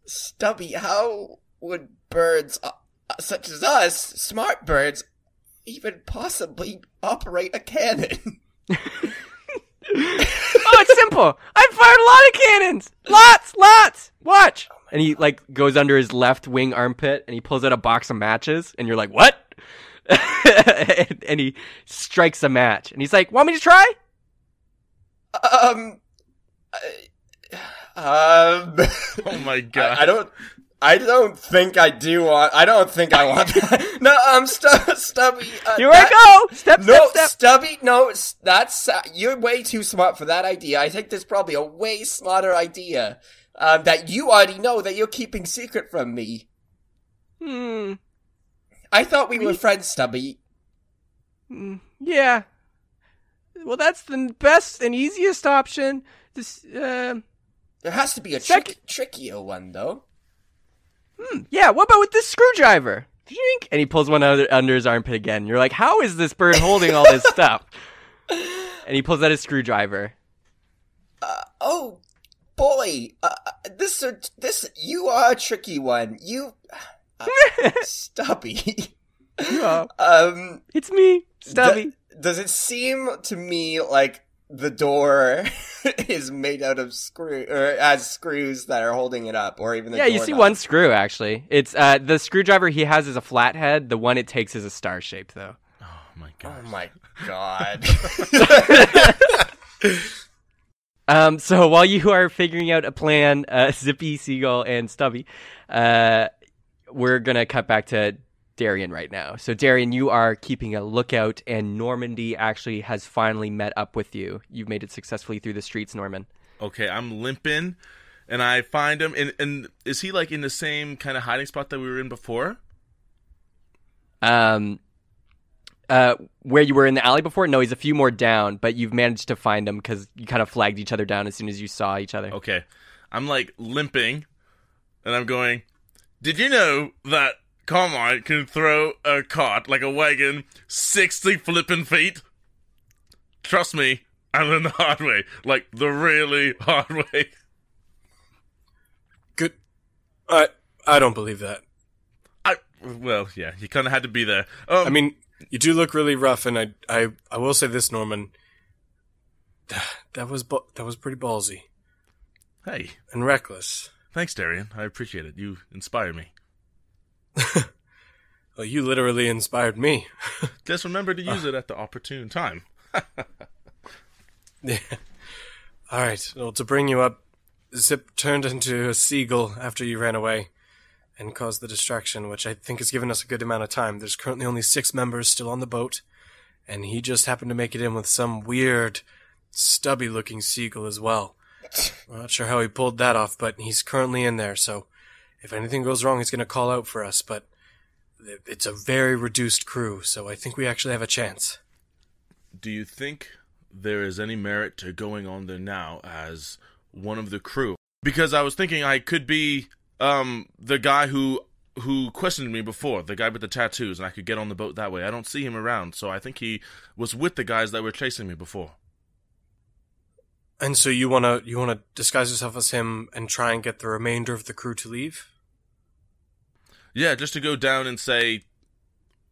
Stubby, how would birds uh, uh, such as us, smart birds, even possibly operate a cannon? oh, it's simple. I fired a lot of cannons. Lots, lots. Watch. And he like goes under his left wing armpit and he pulls out a box of matches and you're like, "What?" and, and he strikes a match and he's like, "Want me to try?" um, uh, um, Oh my god. I, I don't. I don't think I do want. I don't think I want. That. no, um, Stu- Stubby. Uh, Here that- I go. Step, No, step, step. Stubby. No, that's uh, you're way too smart for that idea. I think there's probably a way smarter idea um, that you already know that you're keeping secret from me. Hmm. I thought we were friends, Stubby. Mm, Yeah. Well, that's the best and easiest option. This, uh, There has to be a Sec- trick- trickier one, though. Yeah. What about with this screwdriver? And he pulls one under, under his armpit again. You're like, how is this bird holding all this stuff? And he pulls out his screwdriver. Oh, boy, uh, this uh, this you are a tricky one. You, uh, Stubby. Um, it's me, Stubby. d- does it seem to me like the door is made out of screw or has screws that are holding it up, or even the yeah, you see doorknob? one screw actually. It's uh the screwdriver he has is a flathead. The one it takes is a star shape though. oh my god! Oh my god! Um, so while you are figuring out a plan, uh, Zippy, Seagull, and Stubby, uh, we're gonna cut back to Darian right now. So Darian, you are keeping a lookout, and Normandy actually has finally met up with you. You've made it successfully through the streets, Norman. Okay, I'm limping, and I find him. And, and is he like in the same kind of hiding spot that we were in before? Um, uh, where you were in the alley before? No, he's a few more down, but you've managed to find him because you kind of flagged each other down as soon as you saw each other. Okay, I'm like limping, and I'm going. Did you know that Carmine can throw a cart like a wagon sixty flipping feet? Trust me, I learned the hard way, like the really hard way. Good. I I don't believe that. I well, yeah, you kind of had to be there. Um, I mean, you do look really rough, and I I I will say this, Norman. That was ba- that was pretty ballsy hey, and reckless. thanks, Darian. I appreciate it. You inspire me. Well, you literally inspired me. Just remember to use it at the opportune time. Yeah. All right. Well, to bring you up, Zip turned into a seagull after you ran away and caused the distraction, which I think has given us a good amount of time. There's currently only six members still on the boat, and he just happened to make it in with some weird, stubby looking seagull as well. I'm not sure how he pulled that off, but he's currently in there, so if anything goes wrong, he's going to call out for us, but it's a very reduced crew, so I think we actually have a chance. Do you think there is any merit to going on there now as one of the crew? Because I was thinking I could be um the guy who who questioned me before, the guy with the tattoos, and I could get on the boat that way. I don't see him around, so I think he was with the guys that were chasing me before. And so you wanna you wanna disguise yourself as him and try and get the remainder of the crew to leave? Yeah, just to go down and say,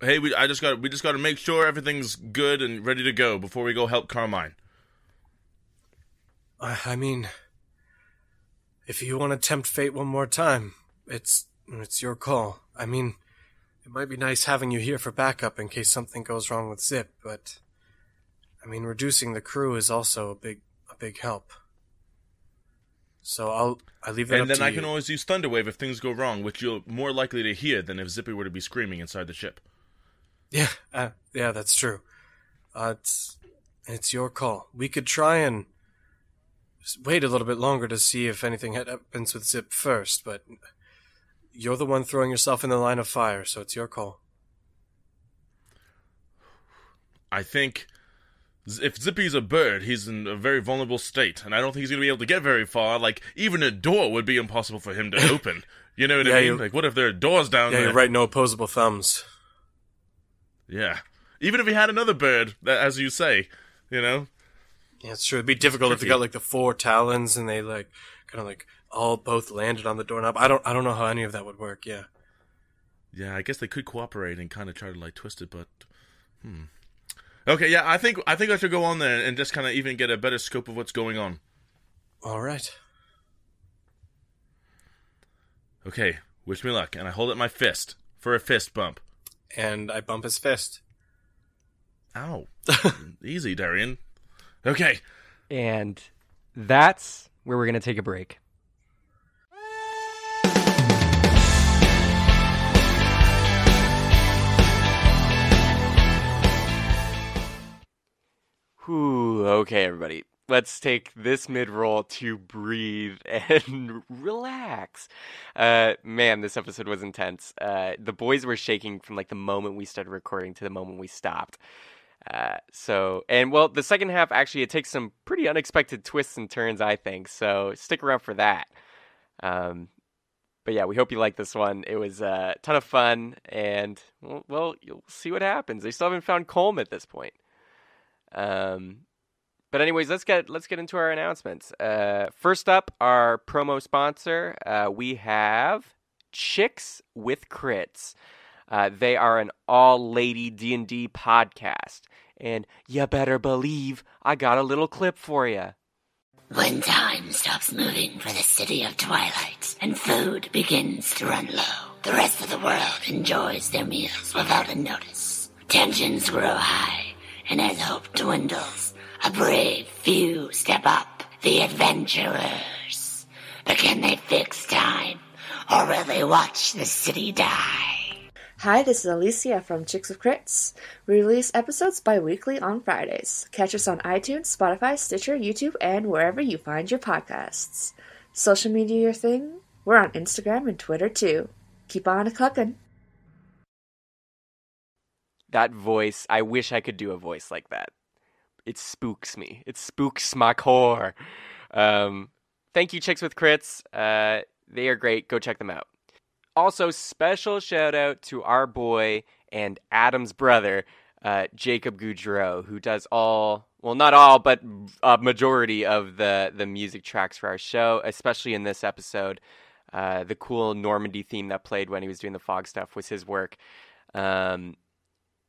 "Hey, we I just got we just got to make sure everything's good and ready to go before we go help Carmine." I, I mean, if you want to tempt fate one more time, it's it's your call. I mean, it might be nice having you here for backup in case something goes wrong with Zip, but I mean, reducing the crew is also a big a big help. So I'll I leave that And then I you. can always use Thunderwave if things go wrong, which you're more likely to hear than if Zippy were to be screaming inside the ship. Yeah, uh, yeah, that's true. Uh, it's it's your call. We could try and wait a little bit longer to see if anything happens with Zip first, but you're the one throwing yourself in the line of fire, so it's your call. I think if Zippy's a bird, he's in a very vulnerable state, and I don't think he's going to be able to get very far. Like, even a door would be impossible for him to open. You know what Yeah, I mean? you- Like, what if there are doors down Yeah, there? you're right. No opposable thumbs. Yeah. Even if he had another bird, as you say, you know? Yeah, it's true. It'd be difficult if they got like the four talons and they like kind of like all both landed on the doorknob. I don't. I don't know how any of that would work. Yeah. Yeah, I guess they could cooperate and kind of try to like twist it, but hmm. Okay, yeah, I think I think I should go on there and just kind of even get a better scope of what's going on. All right. Okay, wish me luck, and I hold up my fist for a fist bump. And I bump his fist. Ow, easy, Darian. Okay, And that's where we're going to take a break. Whew, okay, everybody. Let's take this mid roll to breathe and relax. Uh, man, this episode was intense. Uh, the boys were shaking from like the moment we started recording to the moment we stopped. Uh, so, and well, the second half actually it takes some pretty unexpected twists and turns, I think. So stick around for that. Um, but yeah, we hope you like this one. It was a ton of fun, and well, well, you'll see what happens. They still haven't found Colm at this point. Um, but anyways, let's get let's get into our announcements. Uh, first up, our promo sponsor. Uh, we have Chicks with Crits. Uh, they are an all-lady D&D podcast, and you better believe I got a little clip for you. When time stops moving for the city of twilight and food begins to run low, the rest of the world enjoys their meals without a notice. Tensions grow high, and as hope dwindles, a brave few step up, the adventurers. But can they fix time, or will they watch the city die? Hi, this is Alicia from Chicks with Crits. We release episodes bi weekly on Fridays. Catch us on iTunes, Spotify, Stitcher, YouTube, and wherever you find your podcasts. Social media your thing? We're on Instagram and Twitter too. Keep on a cluckin'. That voice, I wish I could do a voice like that. It spooks me. It spooks my core. Um, thank you, Chicks with Crits. Uh, they are great. Go check them out. Also, special shout out to our boy and Adam's brother, uh, Jacob Goudreau, who does all, well, not all, but a majority of the, the music tracks for our show, especially in this episode. Uh, the cool Normandy theme that played when he was doing the fog stuff was his work. Um,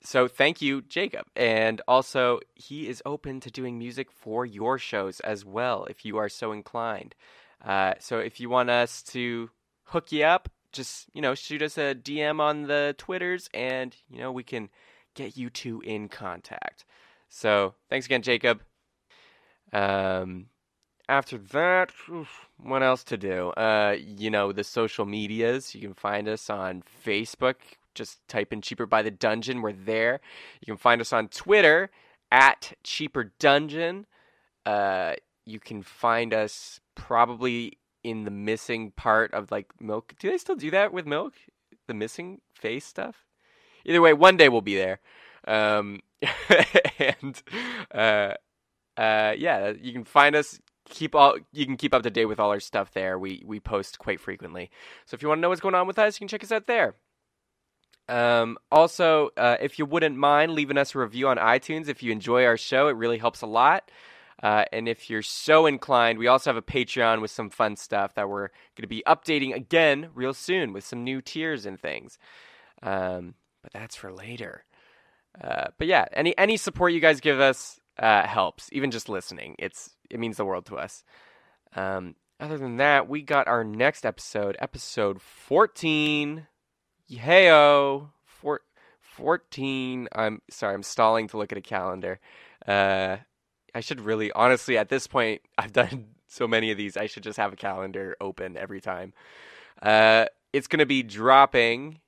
so thank you, Jacob. And also, he is open to doing music for your shows as well, if you are so inclined. Uh, so if you want us to hook you up, just you know, shoot us a DM on the Twitters, and you know we can get you two in contact. So thanks again, Jacob. Um, after that, what else to do? Uh, you know, the social medias. You can find us on Facebook. Just type in Cheaper by the Dungeon. We're there. You can find us on Twitter at Cheaper Dungeon. Uh, you can find us probably in the missing part of like milk. Do they still do that with milk? The missing face stuff? Either way, one day we'll be there. Um, and uh, uh, yeah, you can find us. Keep all you can keep up to date with all our stuff there. We we post quite frequently. So if you want to know what's going on with us, you can check us out there. Um, also, uh, if you wouldn't mind leaving us a review on iTunes if you enjoy our show, it really helps a lot. Uh, and if you're so inclined, we also have a Patreon with some fun stuff that we're going to be updating again real soon with some new tiers and things. Um, but that's for later. Uh, but yeah, any any support you guys give us uh, helps. Even just listening, it's it means the world to us. Um, other than that, we got our next episode, episode fourteen. Heyo, four, 14. I'm sorry, I'm stalling to look at a calendar. Uh, I should really, honestly, at this point, I've done so many of these, I should just have a calendar open every time. Uh, it's going to be dropping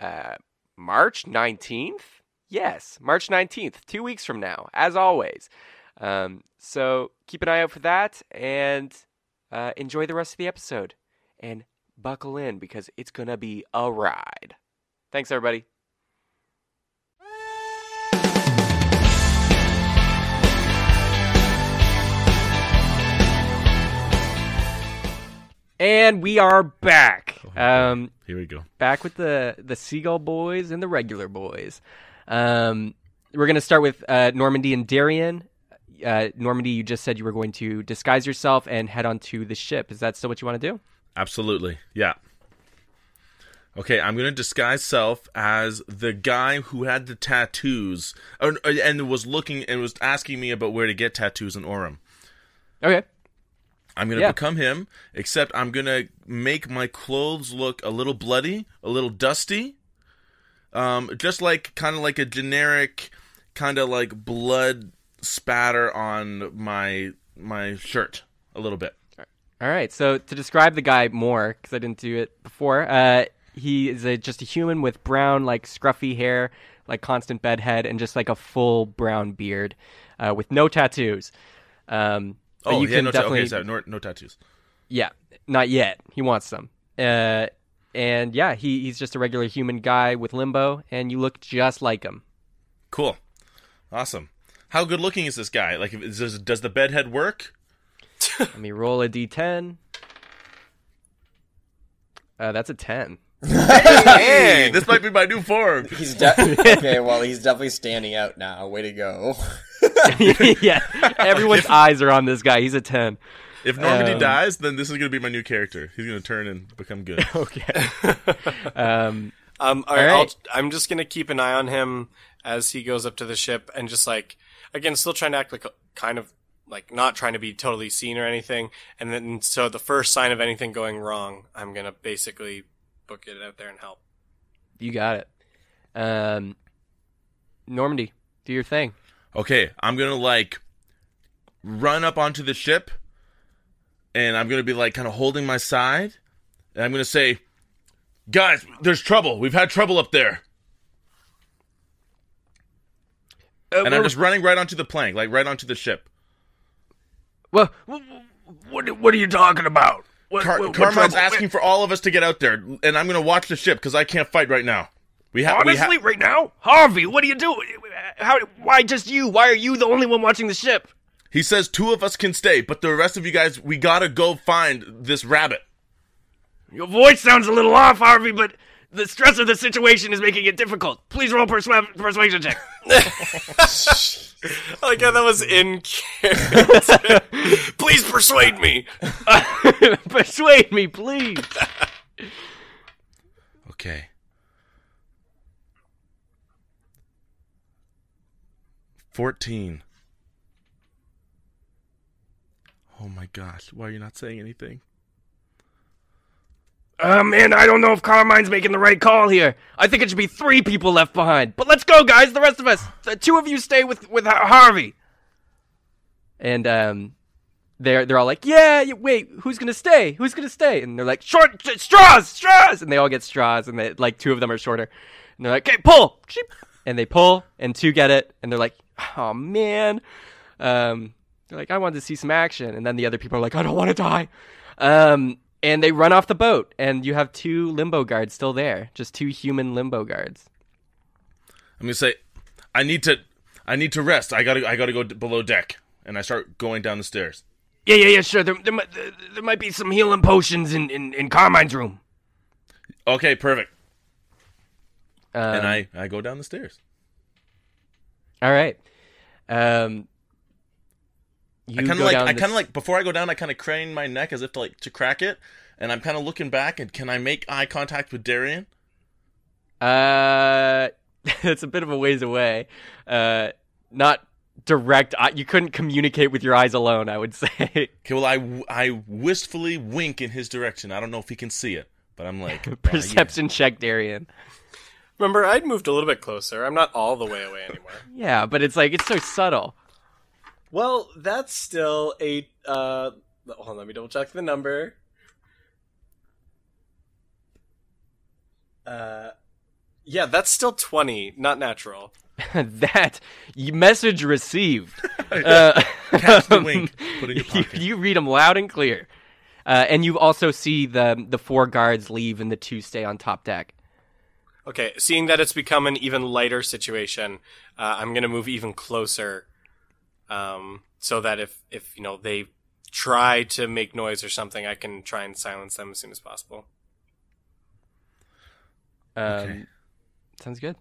uh, March 19th? Yes, March 19th, two weeks from now, as always. Um, so keep an eye out for that and uh, enjoy the rest of the episode. And buckle in because it's going to be a ride. Thanks, everybody. And we are back. Um, Here we go. back with the the seagull boys and the regular boys. Um, we're gonna start with uh, Normandy and Darian. Uh, Normandy, you just said you were going to disguise yourself and head onto the ship. Is that still what you want to do? Absolutely. Yeah. Okay, I'm gonna disguise self as the guy who had the tattoos, and, and was looking and was asking me about where to get tattoos in Orem. Okay. I'm gonna Yeah. become him, except I'm gonna make my clothes look a little bloody, a little dusty, um, just like kind of like a generic, kind of like blood spatter on my my shirt a little bit. All right. So to describe the guy more, because I didn't do it before, uh, he is a, just a human with brown, like scruffy hair, like constant bedhead, and just like a full brown beard, uh, with no tattoos. Um, Oh, you yeah, can no, definitely okay, sorry, no, no tattoos. Yeah, not yet. He wants some. Uh, and yeah, he, he's just a regular human guy with limbo, and you look just like him. Cool, awesome. How good looking is this guy? Like, if- is this, does the bedhead work? Let me roll a d10. Uh, that's a 10. Hey, this might be my new form. He's de- okay. Well, he's definitely standing out now. Way to go. yeah, everyone's eyes are on this guy. He's a 10. If Normandy Um, dies, then this is gonna be my new character. He's gonna turn and become good. Okay. um, Um, all All right, I'll, i'm just gonna keep an eye on him as he goes up to the ship, and just like again, still trying to act like a, kind of like not trying to be totally seen or anything. And then so the first sign of anything going wrong, I'm gonna basically book it out there and help. you got it. Um, Normandy, do your thing. Okay, I'm gonna like run up onto the ship, and I'm gonna be like kind of holding my side, and I'm gonna say, "Guys, there's trouble. We've had trouble up there." Uh, And I'm just running right onto the plank, like right onto the ship. Well, what, what are you talking about? What, Car- what- Carmine's asking for all of us to get out there, and I'm gonna watch the ship because I can't fight right now. We have. we ha- Honestly, right now, Harvey, what are you doing? How? Why just you? Why are you the only one watching the ship? he says two of us can stay, but the rest of you guys, we gotta go find this rabbit. Your voice sounds a little off, Harvey, but the stress of the situation is making it difficult. Please roll persua- persuasion check. I like how that was in character. Please persuade me. Persuade me, please. Okay. Fourteen. Oh my gosh! Why are you not saying anything? Uh, man, I don't know if Carmine's making the right call here. I think it should be three people left behind. But let's go, guys. The rest of us. The two of you stay with with Harvey. And um, they're they're all like, yeah, wait, who's gonna stay? Who's gonna stay? And they're like, short straws, straws, and they all get straws, and they like two of them are shorter, and they're like, okay, pull, and they pull, and two get it, and they're like, oh man, um, they're like, I wanted to see some action, and then the other people are like, I don't want to die, um, and they run off the boat, and you have two limbo guards still there, just two human limbo guards. I'm gonna say, I need to, I need to rest. I gotta, I gotta go d- below deck, and I start going down the stairs. Yeah, yeah, yeah, sure. There, there, might, there, might be some healing potions in, in, in Carmine's room. Okay, perfect. Um, and I, I go down the stairs. All right. Um, you I kind of like, down I kind of like before I go down, I kind of crane my neck as if to like to crack it, and I'm kind of looking back, and can I make eye contact with Darian? Uh, it's a bit of a ways away. Uh, not direct. eye- You couldn't communicate with your eyes alone. I would say. Okay, well, I, w- I wistfully wink in his direction. I don't know if he can see it, but I'm like, "Ah, yeah." Perception check, Darian. Remember, I'd moved a little bit closer. I'm not all the way away anymore. Yeah, but it's like it's so subtle. Well, that's still a. Uh, hold on, let me double check the number. Uh, Yeah, that's still 20, not natural. that message received. Uh, Catch the wink. Put in your you, you read them loud and clear, uh, and you also see the the four guards leave and the two stay on top deck. Okay, seeing that it's become an even lighter situation, uh, I'm gonna move even closer, um, so that if if you know they try to make noise or something, I can try and silence them as soon as possible. Um, Okay. Sounds good.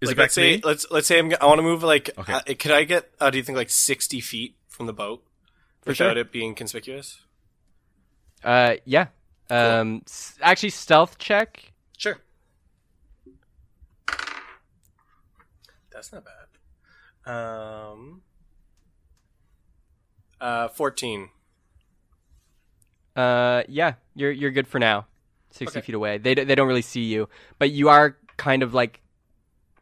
Is Like, it back let's to say me? let's let's say I'm, g- I want to move like Okay. uh, could I get uh, do you think like 60 feet from the boat For without sure. it being conspicuous? Uh, yeah. Um, s- actually, stealth check. Sure. That's not bad. Um. Uh, fourteen. Uh, yeah, you're you're good for now. Sixty Okay. feet away. They they don't really see you, but you are kind of like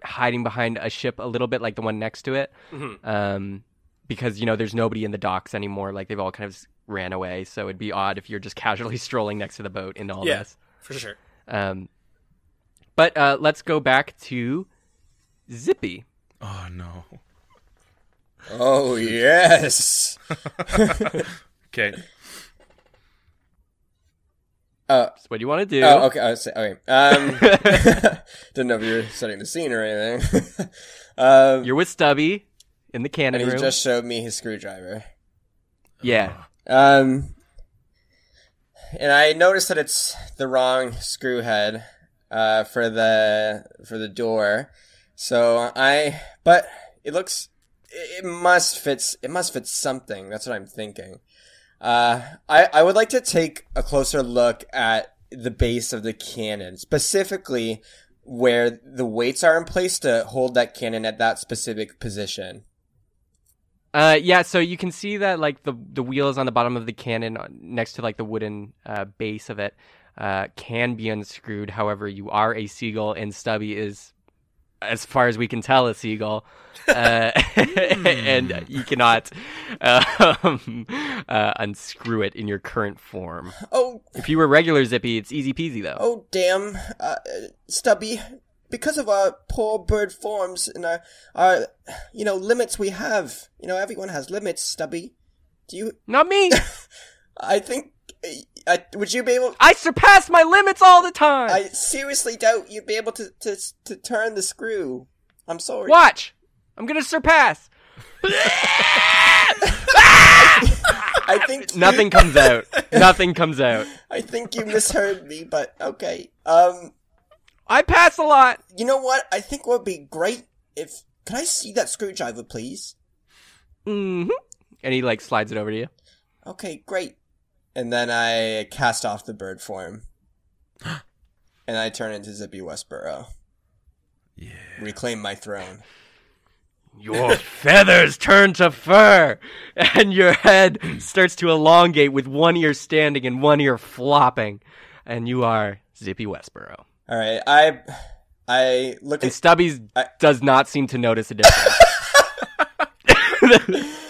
hiding behind a ship a little bit, like the one next to it. Mhm. Um, because you know there's nobody in the docks anymore. Like they've all kind of ran away. So it'd be odd if you're just casually strolling next to the boat in all Yeah. this. For sure. Um, but uh, let's go back to Zippy. Oh no. Oh yes. Okay. Uh, So what do you want to do? oh, okay. Say, okay. Um, didn't know if you were setting the scene or anything. um, You're with Stubby in the cannon and he room. just showed me his screwdriver. Yeah. Um, and I noticed that it's the wrong screw head uh, for the for the door. So I, but it looks, it must fit. It must fit something. That's what I'm thinking. Uh, I I would like to take a closer look at the base of the cannon, specifically where the weights are in place to hold that cannon at that specific position. Uh, yeah, so you can see that like the the wheels on the bottom of the cannon uh, next to like the wooden uh, base of it uh, can be unscrewed. However, you are a seagull, and Stubby is, as far as we can tell, a seagull, uh, and you cannot um, uh, unscrew it in your current form. Oh, If you were regular Zippy, it's easy peasy though. Oh damn, uh, Stubby! Because of our poor bird forms and our, our, you know, limits we have. You know, everyone has limits. Stubby, do you? Not me. I think. Uh, would you be able? I surpass my limits all the time. I seriously doubt you'd be able to to to turn the screw. I'm sorry. Watch, I'm gonna surpass. I think Nothing comes out. Nothing comes out. I think you misheard me, but okay. Um, I pass a lot. you know what? I think what would be great if. Can I see that screwdriver, please? Mm-hmm. And he like slides it over to you. Okay, great. And then I cast off the bird form. and I turn into Zippy Westboro. Yeah. Reclaim my throne. Your feathers turn to fur, and your head starts to elongate with one ear standing and one ear flopping, and you are Zippy Westboro. Alright, I I look And at does not seem to notice a difference.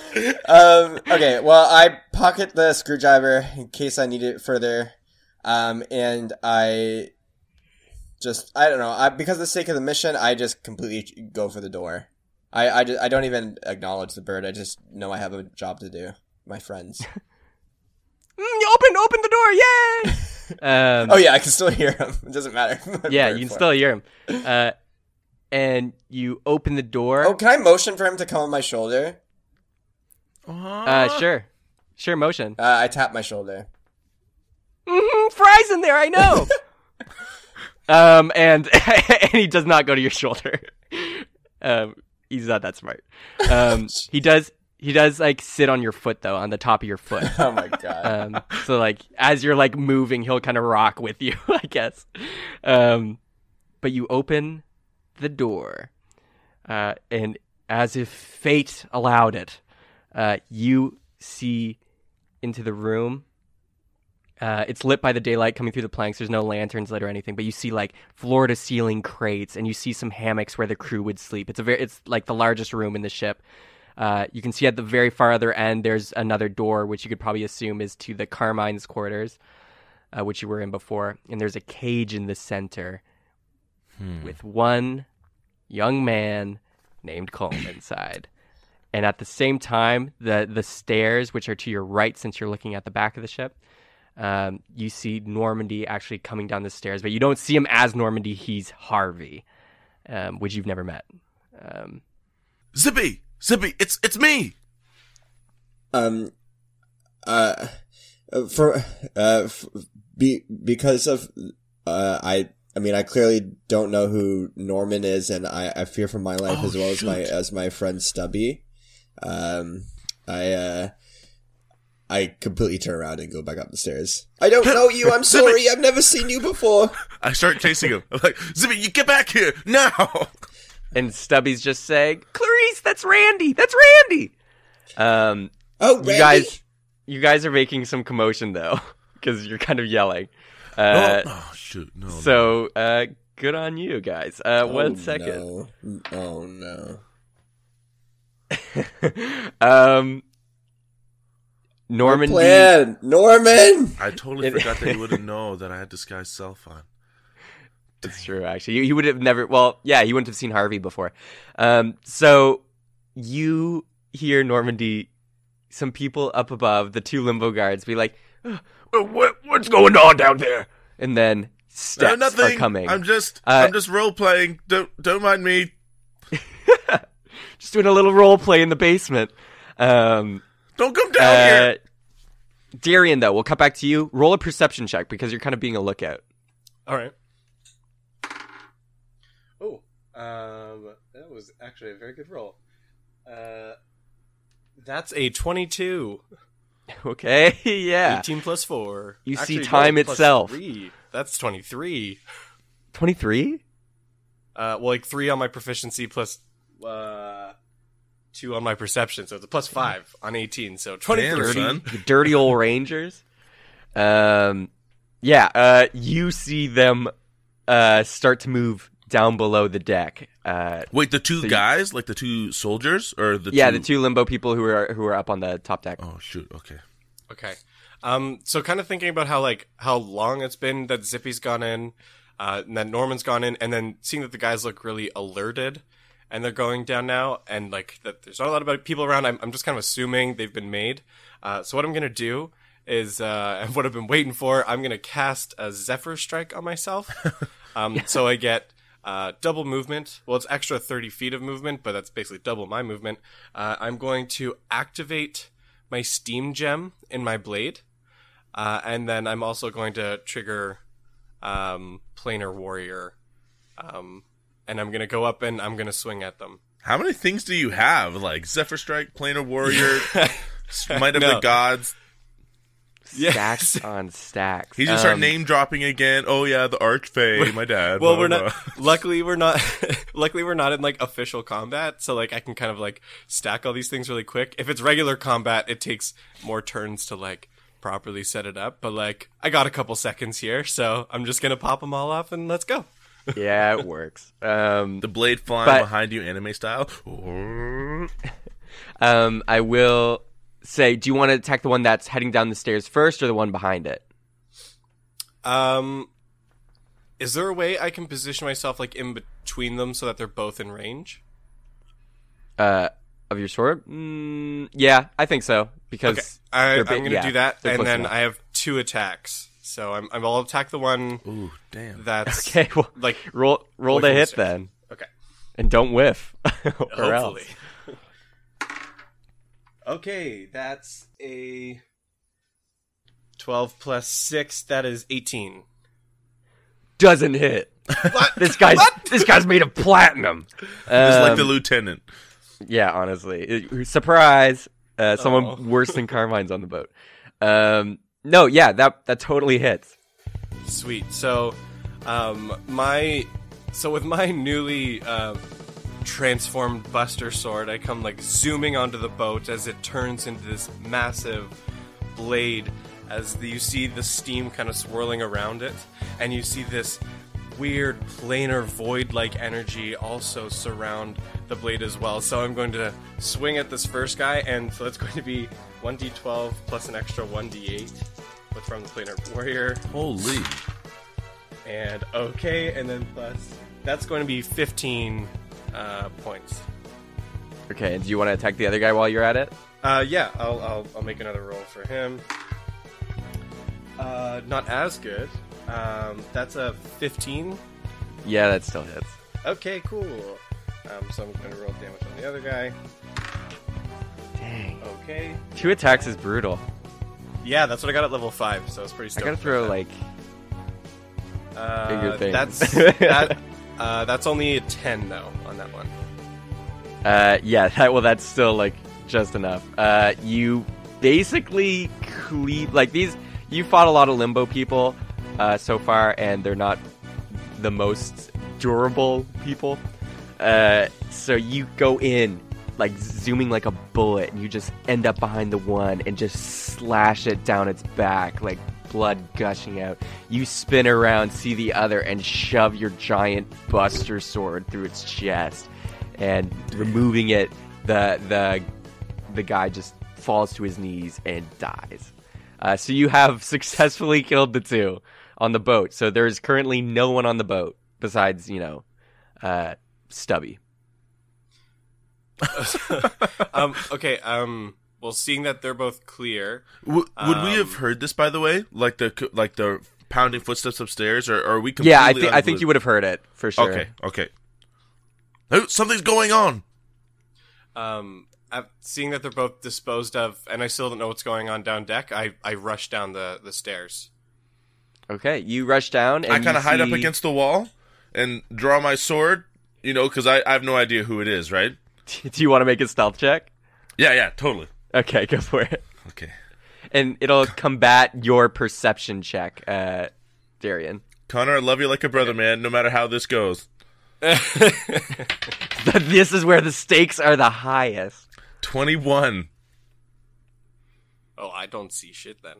um okay, well I pocket the screwdriver in case I need it further. Um and I just I don't know, I because of the sake of the mission, I just completely go for the door. I I, just, I don't even acknowledge the bird. I just know I have a job to do. My friends. Mm, open, open the door! Yay! Um, oh yeah, I can still hear him. It doesn't matter. yeah, you can form. still hear him. Uh, and you open the door. Oh, can I motion for him to come on my shoulder? Uh, sure, sure. Motion. Uh, I tap my shoulder. hmm fries in there. I know. um, and and he does not go to your shoulder. Um, he's not that smart. Um, he does. He does like sit on your foot though, on the top of your foot. Oh my god. Um, so like as you're like moving, he'll kind of rock with you, I guess. Um, but you open the door, uh, and as if fate allowed it, uh, you see into the room. Uh, it's lit by the daylight coming through the planks. There's no lanterns lit or anything, but you see like floor to ceiling crates, and you see some hammocks where the crew would sleep. It's a very, it's like the largest room in the ship. Uh, you can see at the very far other end, there's another door, which you could probably assume is to the Carmine's quarters, uh, which you were in before. And there's a cage in the center with one young man named Colm inside. And at the same time, the the stairs, which are to your right, since you're looking at the back of the ship, um, you see Normandy actually coming down the stairs, but you don't see him as Normandy. He's Harvey, um, which you've never met. Um, Zippy, Zippy, it's it's me. Um, uh, for uh, f- be because of uh, I. I mean, I clearly don't know who Norman is, and I, I fear for my life Oh, as well as my as my friend Stubby. Um, I uh, I completely turn around and go back up the stairs. I don't know you. I'm sorry. I've never seen you before. I start chasing him. I'm like, Zippy, you get back here now. and Stubby's just saying, "Clarice, that's Randy. That's Randy." Um, Oh, you guys, you guys are making some commotion though, because you're kind of yelling. Uh, oh shoot, no. no. So, uh, good on you guys. Uh, one Oh, second. no. Oh no. um, Normandy. Plan, Norman. I totally It- forgot that you wouldn't know that I had this disguised self on. It's true, actually. You, you would have never. Well, yeah, you wouldn't have seen Harvey before. Um, so you hear Normandy, some people up above, the two limbo guards, be like, "Uh, "What what's going on down there?" And then steps nothing. are coming. I'm just Uh, I'm just role playing. Don't don't mind me. just doing a little role play in the basement. Um, Don't come down uh, here. Darian, though, we'll cut back to you. Roll a perception check because you're kind of being a lookout. All right. Oh, um, that was actually a very good roll. Uh, that's a twenty-two. Okay, yeah. 18 plus 4. You see time itself. three. That's 23. 23? Uh, well, like 3 on my proficiency plus uh, 2 on my perception. So it's a plus 5 on 18. So 23. Damn, son. You dirty old Rangers. Um, yeah, uh, you see them uh, start to move down below the deck. Uh, Wait, the two so you- guys, like the two soldiers, or the yeah, two... the two limbo people who are who are up on the top deck. Oh shoot. Okay. Okay. Um, so kind of thinking about how like how long it's been that Zippy's gone in, uh, and that Norman's gone in, and then seeing that the guys look really alerted, and they're going down now, and like that there's not a lot of people around. I'm I'm just kind of assuming they've been made. Uh, so what I'm gonna do is uh, what I've been waiting for. I'm gonna cast a Zephyr Strike on myself. Um, so I get. Uh, double movement. Well, it's extra 30 feet of movement, but that's basically double my movement. Uh, I'm going to activate my steam gem in my blade. Uh, and then I'm also going to trigger um, planar warrior. Um, and I'm going to go up and I'm going to swing at them. How many things do you have? Like Zephyr Strike, Planar Warrior, Might of No. the Gods. Stacks Yes. on stacks. He just start Um, name dropping again. Oh yeah, the Archfey, my dad. well, blah, we're blah, not. luckily, we're not. luckily, we're not in like official combat, so like I can kind of like stack all these things really quick. If it's regular combat, it takes more turns to like properly set it up. But like I got a couple seconds here, so I'm just gonna pop them all off and let's go. Yeah, it works. Um, The blade flying But- behind you, anime style. um, I will say, do you want to attack the one that's heading down the stairs first, or the one behind it? Um, is there a way I can position myself like in between them so that they're both in range? Uh, of your sword? Mm, yeah, I think so because Okay, I, I'm gonna yeah, do that, and then enough. I have two attacks. So I'm, I'm I'll attack the one Ooh, damn. that's Okay, well, like roll roll Away the hit stairs. then, okay. and don't whiff, or Hopefully. else. okay, that's a twelve plus six. That is eighteen. Doesn't hit. This guy's this guy's made of platinum. Just like Um, the lieutenant. Yeah, honestly, It- surprise! Uh, someone Oh. worse than Carmine's on the boat. Um, no, yeah, that that totally hits. Sweet. So, um, my so with my newly uh, transformed Buster sword, I come like zooming onto the boat as it turns into this massive blade. As the, you see the steam kind of swirling around it, and you see this weird planar void-like energy also surround the blade as well. So I'm going to swing at this first guy, and so that's going to be 1d12 plus an extra 1d8 with from the planar warrior Holy. and okay, and then plus that's going to be 15 uh, points. Okay, and do you want to attack the other guy while you're at it? Uh, yeah, I'll, I'll I'll make another roll for him. Uh, not as good. Um, that's a 15. Yeah, that still hits. Okay, cool. Um, so I'm going to roll damage on the other guy. Dang. Okay. Two attacks is brutal. Yeah, that's what I got at level five, so it's pretty. I gotta throw like uh, bigger things. That's that. Uh, that's only a 10 though on that one. Uh, yeah, that, well, that's still like just enough. Uh, you basically cleave like these. You fought a lot of limbo people uh, so far, and they're not the most durable people. Uh, so you go in like zooming like a bullet, and you just end up behind the one and just slash it down its back, like blood gushing out. You spin around, see the other, and shove your giant buster sword through its chest and removing it, the the the guy just falls to his knees and dies. Uh, so you have successfully killed the two on the boat. So there is currently no one on the boat besides you know uh, Stubby. um, okay. Um, well, seeing that they're both clear, W- would we have Um, heard this, by the way? Like the like the pounding footsteps upstairs, or, or are we? Yeah, I think I think you would have heard it for sure. Okay, okay. Oh, something's going on. um, uh, seeing that they're both disposed of, and I still don't know what's going on down deck, I I rush down the the stairs. Okay, you rush down and I kind of hide up against the wall and draw my sword. You know, because I, I have no idea who it is, right? Do you want to make a stealth check? Yeah, yeah, totally. Okay, go for it. Okay, And it'll combat your perception check, uh, Darian. Connor, I love you like a brother, man. No matter how this goes. this is where the stakes are the highest. Twenty-one. Oh, I don't see shit then.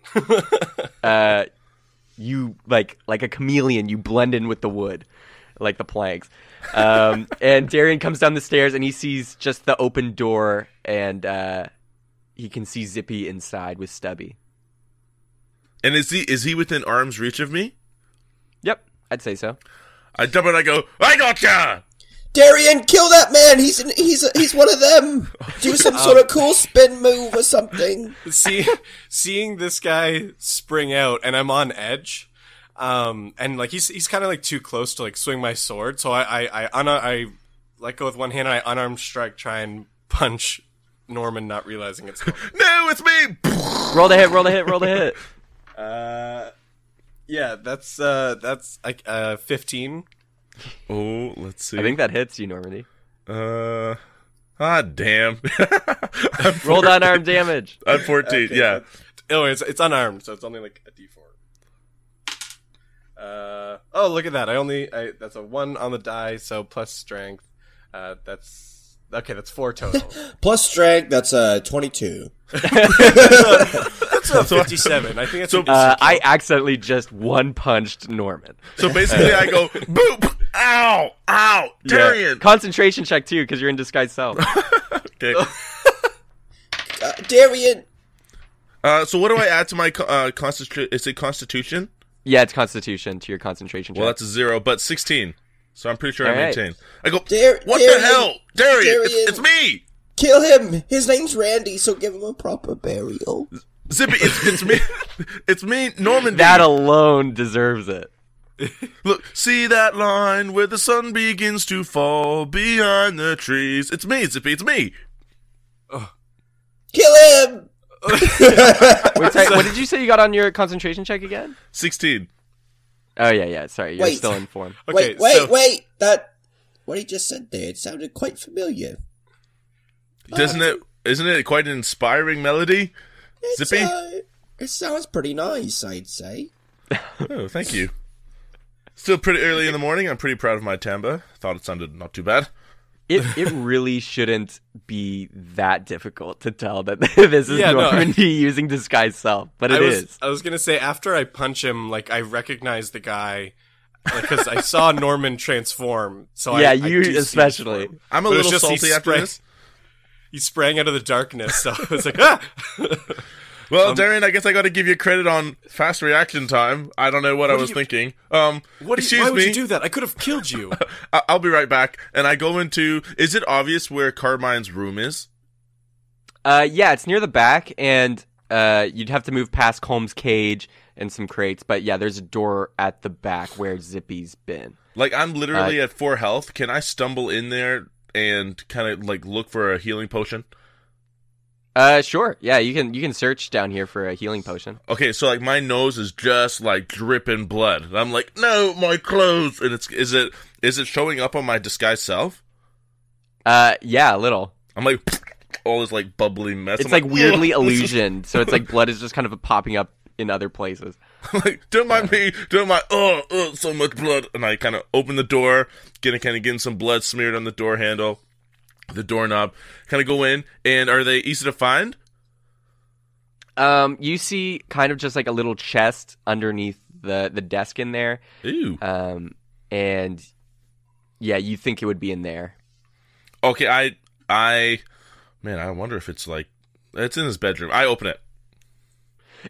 uh, you like like a chameleon. You blend in with the wood, like the planks. Um, and Darian comes down the stairs and he sees just the open door, and uh, he can see Zippy inside with Stubby. And is he is he within arm's reach of me? Yep, I'd say so. I jump and I go, I gotcha! Darian, kill that man. He's an, he's a, he's one of them. Do some sort of cool spin move or something. See, seeing this guy spring out, and I'm on edge. Um, and like he's he's kind of like too close to like swing my sword, so I I I, una- I let go with one hand, and I unarmed strike, try and punch Norman, not realizing it's. Norman. No, it's me. Roll the hit. Roll the hit. Roll the hit. Uh, yeah, that's uh that's like uh 15. Oh, let's see. I think that hits you, Normandy. Uh, ah, damn. Roll the unarmed damage. I'm 14. Okay, yeah. Oh, it's it's unarmed, so it's only like a D4. Uh oh, look at that! I only I, that's a one on the die, so plus strength. Uh, that's okay. That's four total. Plus strength, that's uh, 22. that's a fifty-seven. I think it's So- Uh, I accidentally just one punched Norman. So basically, I go boop, ow, ow, Darian. Concentration check too, because you're in disguise self. Okay. Uh, Darian, Uh, so what do I add to my co- uh, constitution? Is it Constitution? Yeah, it's Constitution to your concentration check. Well, that's a zero, but 16. So I'm pretty sure I All right. maintain. I go. Dar- what Darian, the hell, Darian? Darian. It's, it's me, kill him. His name's Randy, so give him a proper burial. Zippy. It's, it's me. It's me, Norman. that alone deserves it. Look, see that line where the sun begins to fall behind the trees. It's me, Zippy. It's me. Kill him! Wait, sorry, what did you say you got on your concentration check again? 16. Oh yeah, yeah. Sorry, you're Wait. still in form. Okay, wait, wait, so- wait. That what he just said there, it sounded quite familiar. Doesn't it? Isn't it quite an inspiring melody? It's, Zippy? uh, it sounds pretty nice, I'd say. Oh, thank you. Still pretty early in the morning. I'm pretty proud of my timbre. Thought it sounded not too bad. It it really shouldn't be that difficult to tell that this is Yeah, no. Normandy using disguise self, but I was is. I was gonna say after I punch him, like I recognize the guy because I saw Norman transform. So yeah, I you do especially. I'm a But little just he salty after sprang- this. He sprang out of the darkness, so I was like, ah. Well, Darian, I guess I got to give you credit on fast reaction time. I don't know what, I was you- thinking. Um, What? Do you, excuse why would you do that? I could have killed you. I- I'll be right back. And I go into. Is it obvious where Carmine's room is? Uh, yeah, it's near the back, and uh, you'd have to move past Colm's cage and some crates. But yeah, there's a door at the back where Zippy's been. Like I'm literally at four health. Can I stumble in there and kind of like look for a healing potion? Uh, sure. Yeah, you can you can search down here for a healing potion. Okay, so like my nose is just like dripping blood. And I'm like, no, my clothes. And it's is it is it showing up on my disguised self? Uh, yeah, a little. I'm like all this like bubbly mess. It's I'm like weirdly "Ugh, this is illusioned, so it's like blood is just kind of popping up in other places. like, don't mind me, don't mind. Oh, oh, so much blood. And I kind of open the door, getting kind of getting some blood smeared on the door handle, the doorknob. Kind of go in, and are they easy to find? Um, you see kind of just like a little chest underneath the the desk in there. Ooh. Um, and yeah, you think it would be in there. Okay, I, I, man, I wonder if it's like it's in his bedroom. I open it.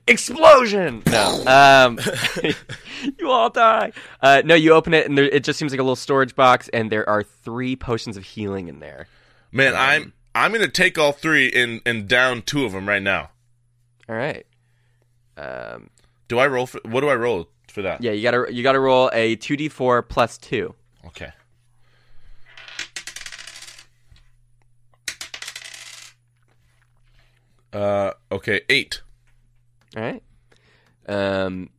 Explosion! No. Um, you all die. Uh, no, you open it and there, it just seems like a little storage box, and there are three potions of healing in there. Man, I'm I'm gonna take all three and and down two of them right now. All right. Um, Do I roll? For, what do I roll for that? yeah, you gotta you gotta roll a two d four plus two. Okay. Uh, okay, eight. All right. Um,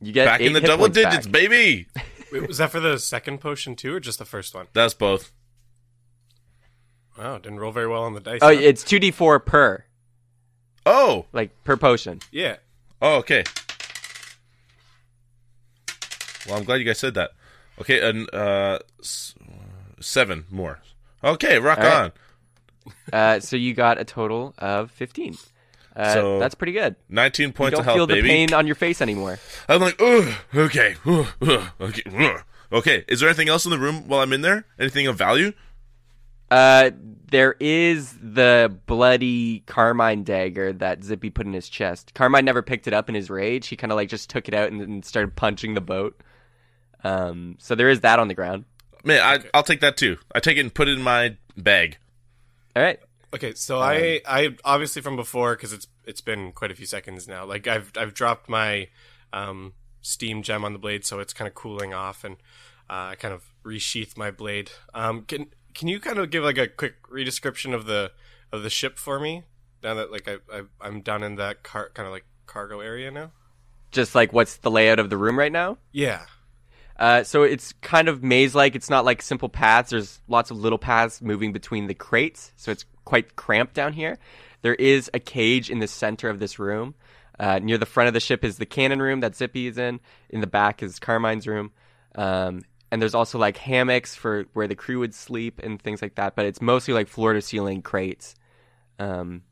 you get Back eight in the hit double points back. digits, baby. Wait, was that for the second potion too, or just the first one? That's both. Wow, didn't roll very well on the dice. Oh, huh? it's two d four per Oh, like per potion. yeah. oh, okay. Well, I'm glad you guys said that. Okay, and uh, s- seven more. Okay, rock All right. on. Uh, so you got a total of fifteen. Uh, So, that's pretty good. Nineteen You points don't of health, feel the baby. pain on your face anymore. I'm like, ugh, okay, ugh, ugh, okay, ugh. okay. Is there anything else in the room while I'm in there? Anything of value? Uh, there is the bloody Carmine dagger that Zippy put in his chest. Carmine never picked it up in his rage. He kind of like just took it out and, and started punching the boat. Um, so there is that on the ground. Man, I, I'll take that too. I take it and put it in my bag. All right. Okay, so I I obviously from before because it's it's been quite a few seconds now. Like I've I've dropped my um, steam gem on the blade, so it's kind of cooling off, and uh, I kind of resheath my blade. Um, can can you kind of give like a quick redescription of the of the ship for me? Now that like I, I I'm down in that car kind of like cargo area now. Just like what's the layout of the room right now? Yeah. Uh, so it's kind of maze-like. It's not like simple paths. There's lots of little paths moving between the crates, so it's quite cramped down here. There is a cage in the center of this room. Uh, near the front of the ship is the cannon room that Zippy is in. In the back is Carmine's room. Um, and there's also like hammocks for where the crew would sleep and things like that. But it's mostly like floor to ceiling crates. Um,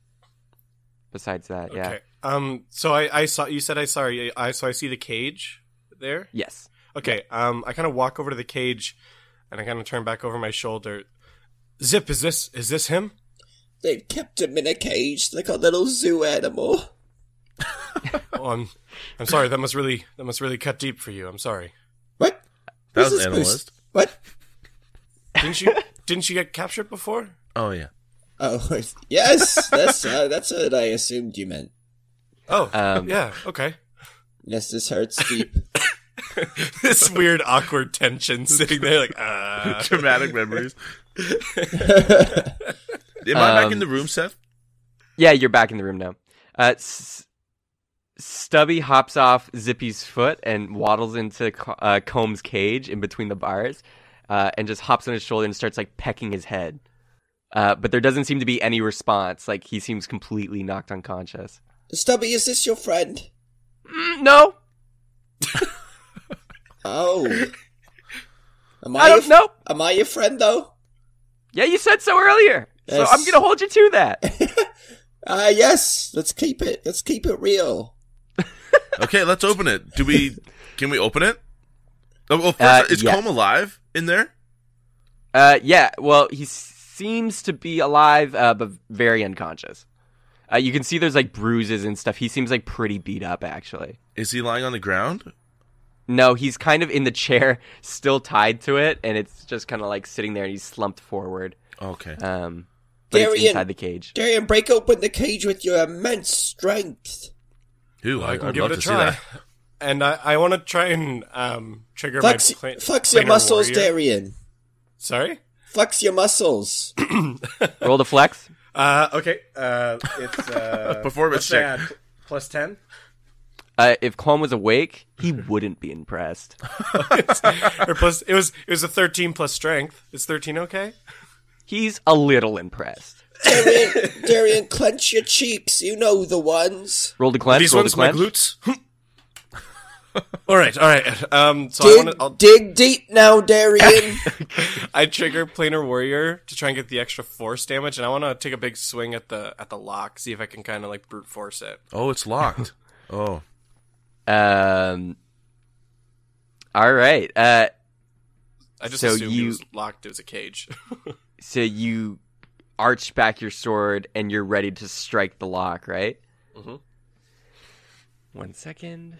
besides that, yeah. Okay. Um. So I I saw you said I saw I so I see the cage there. Yes. Okay. Um. I kind of walk over to the cage, and I kind of turn back over my shoulder. Zip, is this is this him? They've kept him in a cage like a little zoo animal. Oh, I'm I'm sorry. That must really that must really cut deep for you. I'm sorry. What? That Who's was analyst. supposed- What? Didn't you didn't you get captured before? Oh yeah. Oh, yes. That's uh, that's what I assumed you meant. Oh. Um, yeah. Okay. Yes, this hurts deep. this weird awkward tension sitting there like uh Traumatic memories. Am I back Um, in the room, Seth? Yeah, you're back in the room now. Uh, S- Stubby hops off Zippy's foot and waddles into uh, Colm's cage in between the bars, uh, and just hops on his shoulder and starts like pecking his head. Uh, but there doesn't seem to be any response. Like he seems completely knocked unconscious. Stubby, is this your friend? Mm, no, Oh. Am I your don't know. Am I your friend though? Yeah, you said so earlier, so I'm gonna hold you to that. Ah, yes. Let's keep it. Let's keep it real. Okay, let's open it. Do we? Can we open it? Oh, well, first, Uh, is yeah. Colm alive in there? Uh, yeah. Well, he seems to be alive, uh, but very unconscious. Uh, you can see there's like bruises and stuff. He seems like pretty beat up, actually. Is he lying on the ground? No, he's kind of in the chair, still tied to it, and it's just kind of like sitting there, and he's slumped forward. Okay. Um, but it's Darian. inside the cage. Darian, break open the cage with your immense strength. Ooh, I I, can would give love it a to see try. that. And I, I want to try and um, trigger Flex, my pla- flex your muscles, warrior. Darian. Sorry. Flex your muscles. Roll the flex. Uh, okay. Uh, it's uh, Performance check. add plus ten. Uh, if Colm was awake, he wouldn't be impressed. or plus it was it was a thirteen plus strength. Is thirteen okay? He's a little impressed. Darian, Darian, clench your cheeks. You know the ones. Roll to clench. These roll ones to my glutes. all right, all right. Um, so I want to. I'll dig deep now, Darian. I trigger planar warrior to try and get the extra force damage, and I want to take a big swing at the at the lock, see if I can kind of like brute force it. Oh, it's locked. oh. Um. All right. Uh. I just So assumed you- it was locked. It was a cage. So you arch back your sword and you're ready to strike the lock, right? Mhm. One second.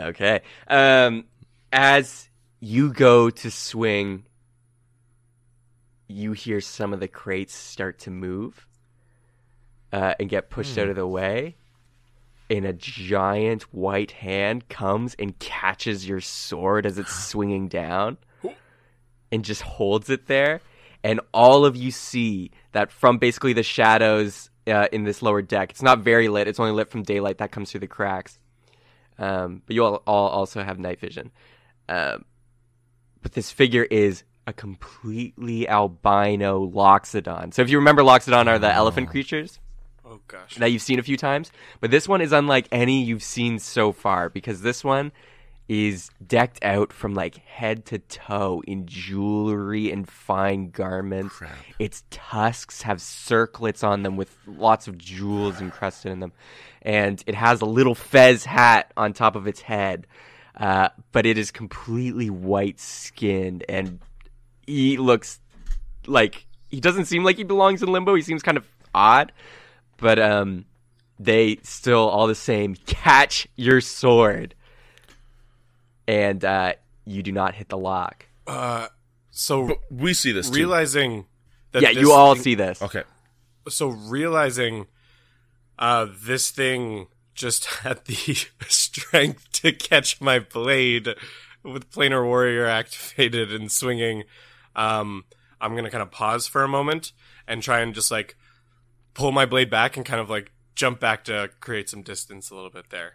Okay. Um, as you go to swing, you hear some of the crates start to move uh, and get pushed out of the way. And a giant white hand comes and catches your sword as it's swinging down and just holds it there. And all of you see that from basically the shadows uh, in this lower deck. It's not very lit. It's only lit from daylight that comes through the cracks. Um, but you all, all also have night vision. Um, but this figure is a completely albino Loxodon. So if you remember, Loxodon are the elephant creatures oh gosh. that you've seen a few times. But this one is unlike any you've seen so far because this one is decked out from like head to toe in jewelry and fine garments. Crap. Its tusks have circlets on them with lots of jewels encrusted in them. And it has a little fez hat on top of its head. Uh, but it is completely white skinned and he looks like he doesn't seem like he belongs in limbo. He seems kind of odd, but um, they still all the same catch your sword, and uh, you do not hit the lock. Uh, so But we see this too. realizing that yeah, this you all thing- see this. Okay. so realizing uh this thing just had the strength to catch my blade with planar warrior activated and swinging um i'm gonna kind of pause for a moment and try and just like pull my blade back and kind of like jump back to create some distance a little bit there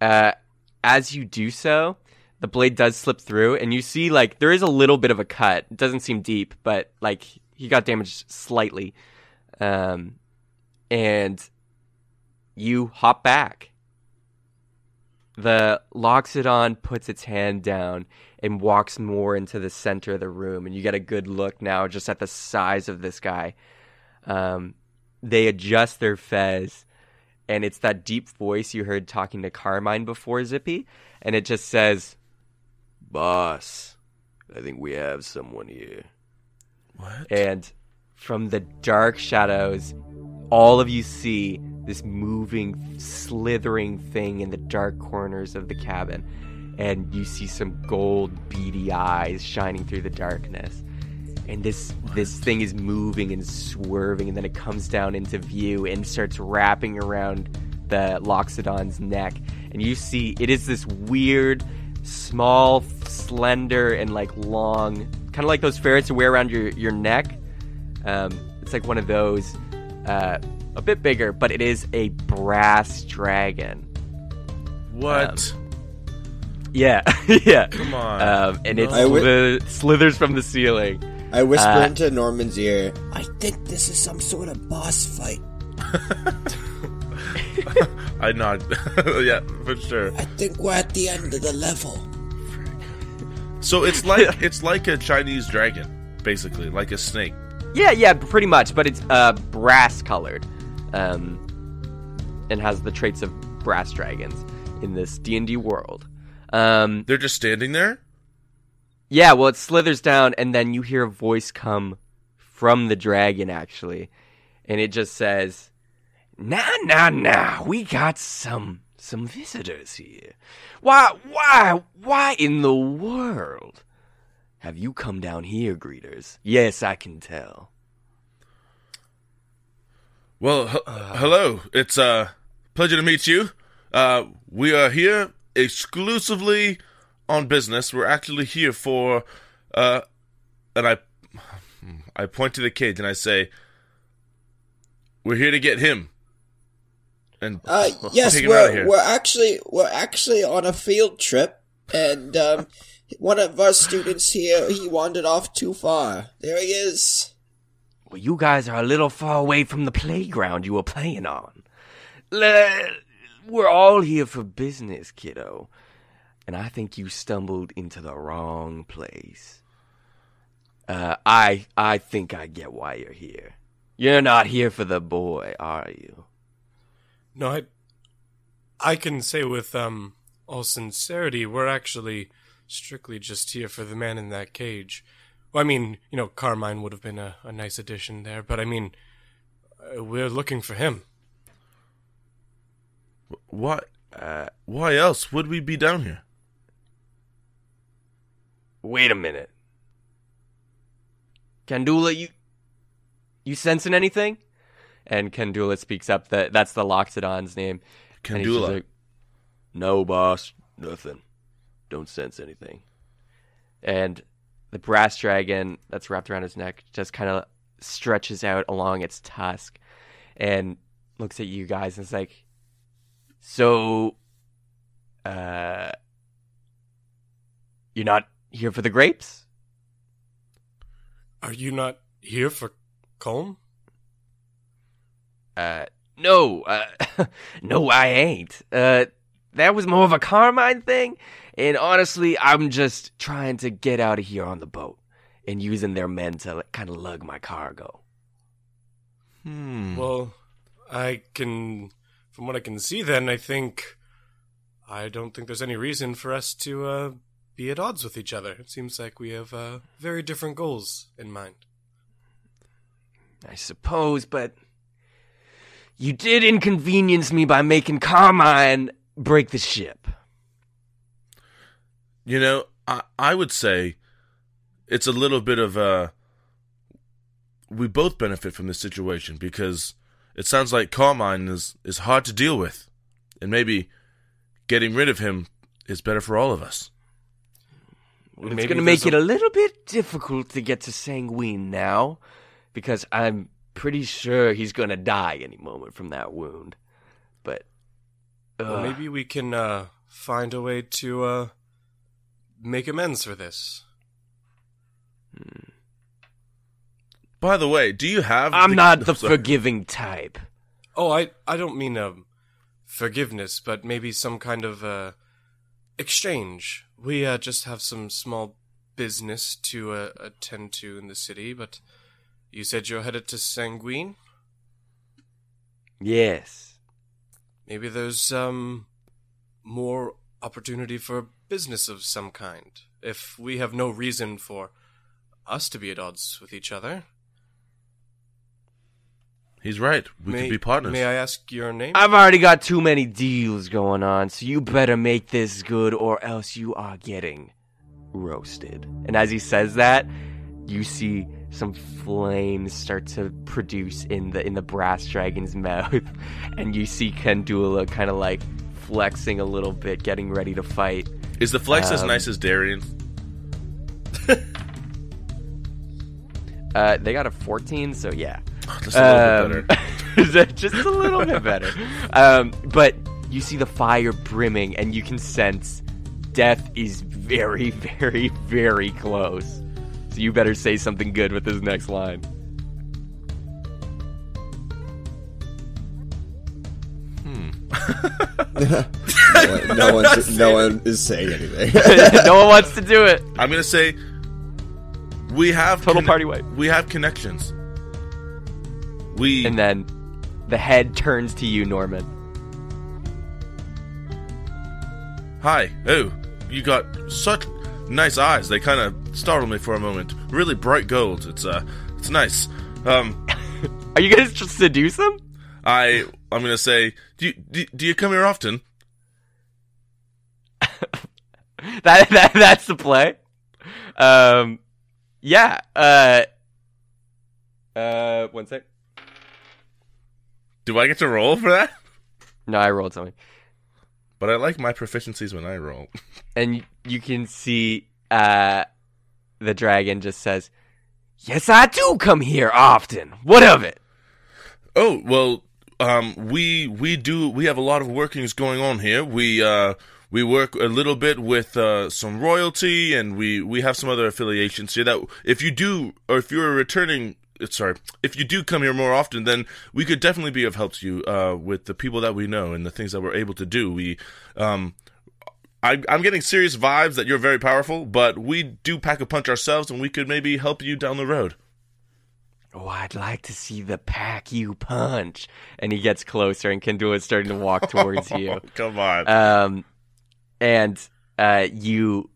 Uh, as you do so, the blade does slip through, and you see like there is a little bit of a cut. It doesn't seem deep, but like he got damaged slightly. Um, and you hop back. The Loxodon puts its hand down and walks more into the center of the room, and you get a good look now just at the size of this guy. Um, they adjust their fez, and it's that deep voice you heard talking to Carmine before, Zippy, and it just says, "Boss, I think we have someone here." What? And from the dark shadows, all of you see this moving, slithering thing in the dark corners of the cabin. And you see some gold, beady eyes shining through the darkness. And this this thing is moving and swerving, and then it comes down into view and starts wrapping around the Loxodon's neck. And you see it is this weird, small, slender, and like long, kind of like those ferrets you wear around your, your neck. Um, it's like one of those, uh, a bit bigger, but it is a brass dragon. What? Yeah, yeah. Come on. Um, and it I wi- slith- slithers from the ceiling. I whisper Uh, into Norman's ear. I think this is some sort of boss fight. I nod. yeah, for sure. I think we're at the end of the level. So it's like it's like a Chinese dragon, basically, like a snake. Yeah, yeah, pretty much, but it's uh, brass colored, um, and has the traits of brass dragons in this D and D world. Um, They're just standing there. Yeah, well, it slithers down, and then you hear a voice come from the dragon, actually, and it just says, "Nah, nah, nah. We got some some visitors here. Why, why, why in the world have you come down here, greeters? Yes, I can tell." Well, h- hello. It's a uh, pleasure to meet you. Uh, we are here exclusively on business. We're actually here for, uh, and I, I point to the cage and I say, "We're here to get him." And Uh, yes, take him out of we're here. we're actually we're actually on a field trip, and um, one of our students here he wandered off too far. There he is. Well, you guys are a little far away from the playground you were playing on. Le- We're all here for business, kiddo. And I think you stumbled into the wrong place. Uh, I I think I get why you're here. You're not here for the boy, are you? No, I, I can say with um all sincerity, we're actually strictly just here for the man in that cage. Well, I mean, you know, Carmine would have been a, a nice addition there, but I mean, uh, we're looking for him. Why? Uh, why else would we be down here? Wait a minute. Kandula, you you sensing anything? And Kandula speaks up that that's the Loxodon's name. And he's just Kandula. like, no, boss, nothing. Don't sense anything. And the brass dragon that's wrapped around his neck just kind of stretches out along its tusk and looks at you guys and is like, so, uh, you're not here for the grapes? Are you not here for Colm? Uh, no, uh, no, I ain't. Uh, that was more of a Carmine thing, and honestly, I'm just trying to get out of here on the boat and using their men to kind of lug my cargo. Hmm. Well, I can, from what I can see, then I think I don't think there's any reason for us to uh, be at odds with each other. It seems like we have uh, very different goals in mind. I suppose, but you did inconvenience me by making Carmine break the ship. You know, I I would say it's a little bit of a we both benefit from this situation because it sounds like Carmine is is hard to deal with, and maybe getting rid of him is better for all of us. It's Maybe going to make there's it a little bit difficult to get to Sanguine now, because I'm pretty sure he's going to die any moment from that wound. But Well, maybe we can uh, find a way to uh, make amends for this. By the way, do you have? I'm not the Sorry. forgiving type. Oh, I I don't mean um, forgiveness, but maybe some kind of uh, exchange. We uh, just have some small business to uh, attend to in the city, but you said you're headed to Sanguine. Yes. Maybe there's um more opportunity for business of some kind. If we have no reason for us to be at odds with each other, He's right. We may, could be partners. May I ask your name? I've already got too many deals going on, so you better make this good or else you are getting roasted. And as he says that, you see some flames start to produce in the in the brass dragon's mouth and you see Kandula kind of like flexing a little bit getting ready to fight. Is the flex as Um, nice as Darian? Uh they got a 14, so yeah. Just a little bit better. Um, just a little bit better. Um, but you see the fire brimming, and you can sense death is very, very, very close. So you better say something good with this next line. no, one, no, one's, no one is saying anything. no one wants to do it. I'm gonna say we have Total party wipe. We have connections. We And then the head turns to you, Norman. hi. Oh, you got such nice eyes. They kind of startled me for a moment. Really bright gold. It's uh, It's nice. Um, Are you gonna just seduce him? I I'm gonna say, do you do, do you come here often? That that that's the play. Um, yeah. Uh, uh, one sec. Do I get to roll for that? No, I rolled something, But I like my proficiencies when I roll. and you can see uh, the dragon just says, "Yes, I do come here often. What of it?" Oh well, um, we we do we have a lot of workings going on here. We uh we work a little bit with uh, some royalty, and we we have some other affiliations here. That if you do, or if you're a returning, sorry, if you do come here more often, then we could definitely be of help to you uh, with the people that we know and the things that we're able to do. We um. I, I'm getting serious vibes that you're very powerful, but we do pack a punch ourselves, and we could maybe help you down the road. Oh, I'd like to see the pack you punch. And he gets closer, and Kandula is starting to walk towards you. Come on. Um, and uh, you,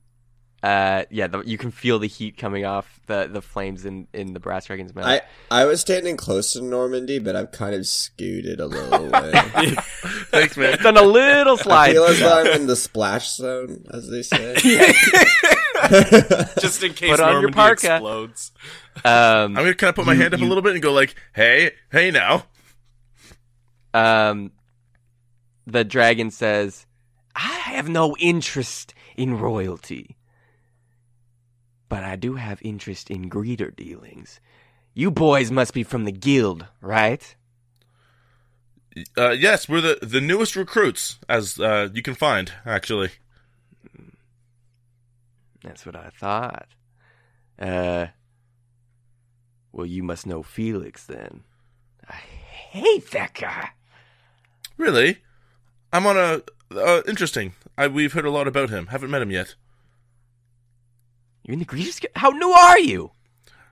uh, yeah, the, you can feel the heat coming off the the flames in in the brass dragon's mouth. I I was standing close to Normandy, but I've kind of scooted a little away. Thanks, man. done a little slide. I feel as though I'm in the splash zone, as they say. Just in case Put on your Normandy parka. explodes. Um, I'm gonna kind of put my You- hand up a little bit and go like, "Hey, hey, now." um, the dragon says, "I have no interest in royalty, but I do have interest in greeter dealings. You boys must be from the guild, right?" Uh, yes, we're the the newest recruits, as uh, you can find. Actually, That's what I thought. Uh, well, you must know Felix then. I hate that guy. really, I'm on a uh, interesting. I we've heard a lot about him. Haven't met him yet. You're in the Greeters How new are you?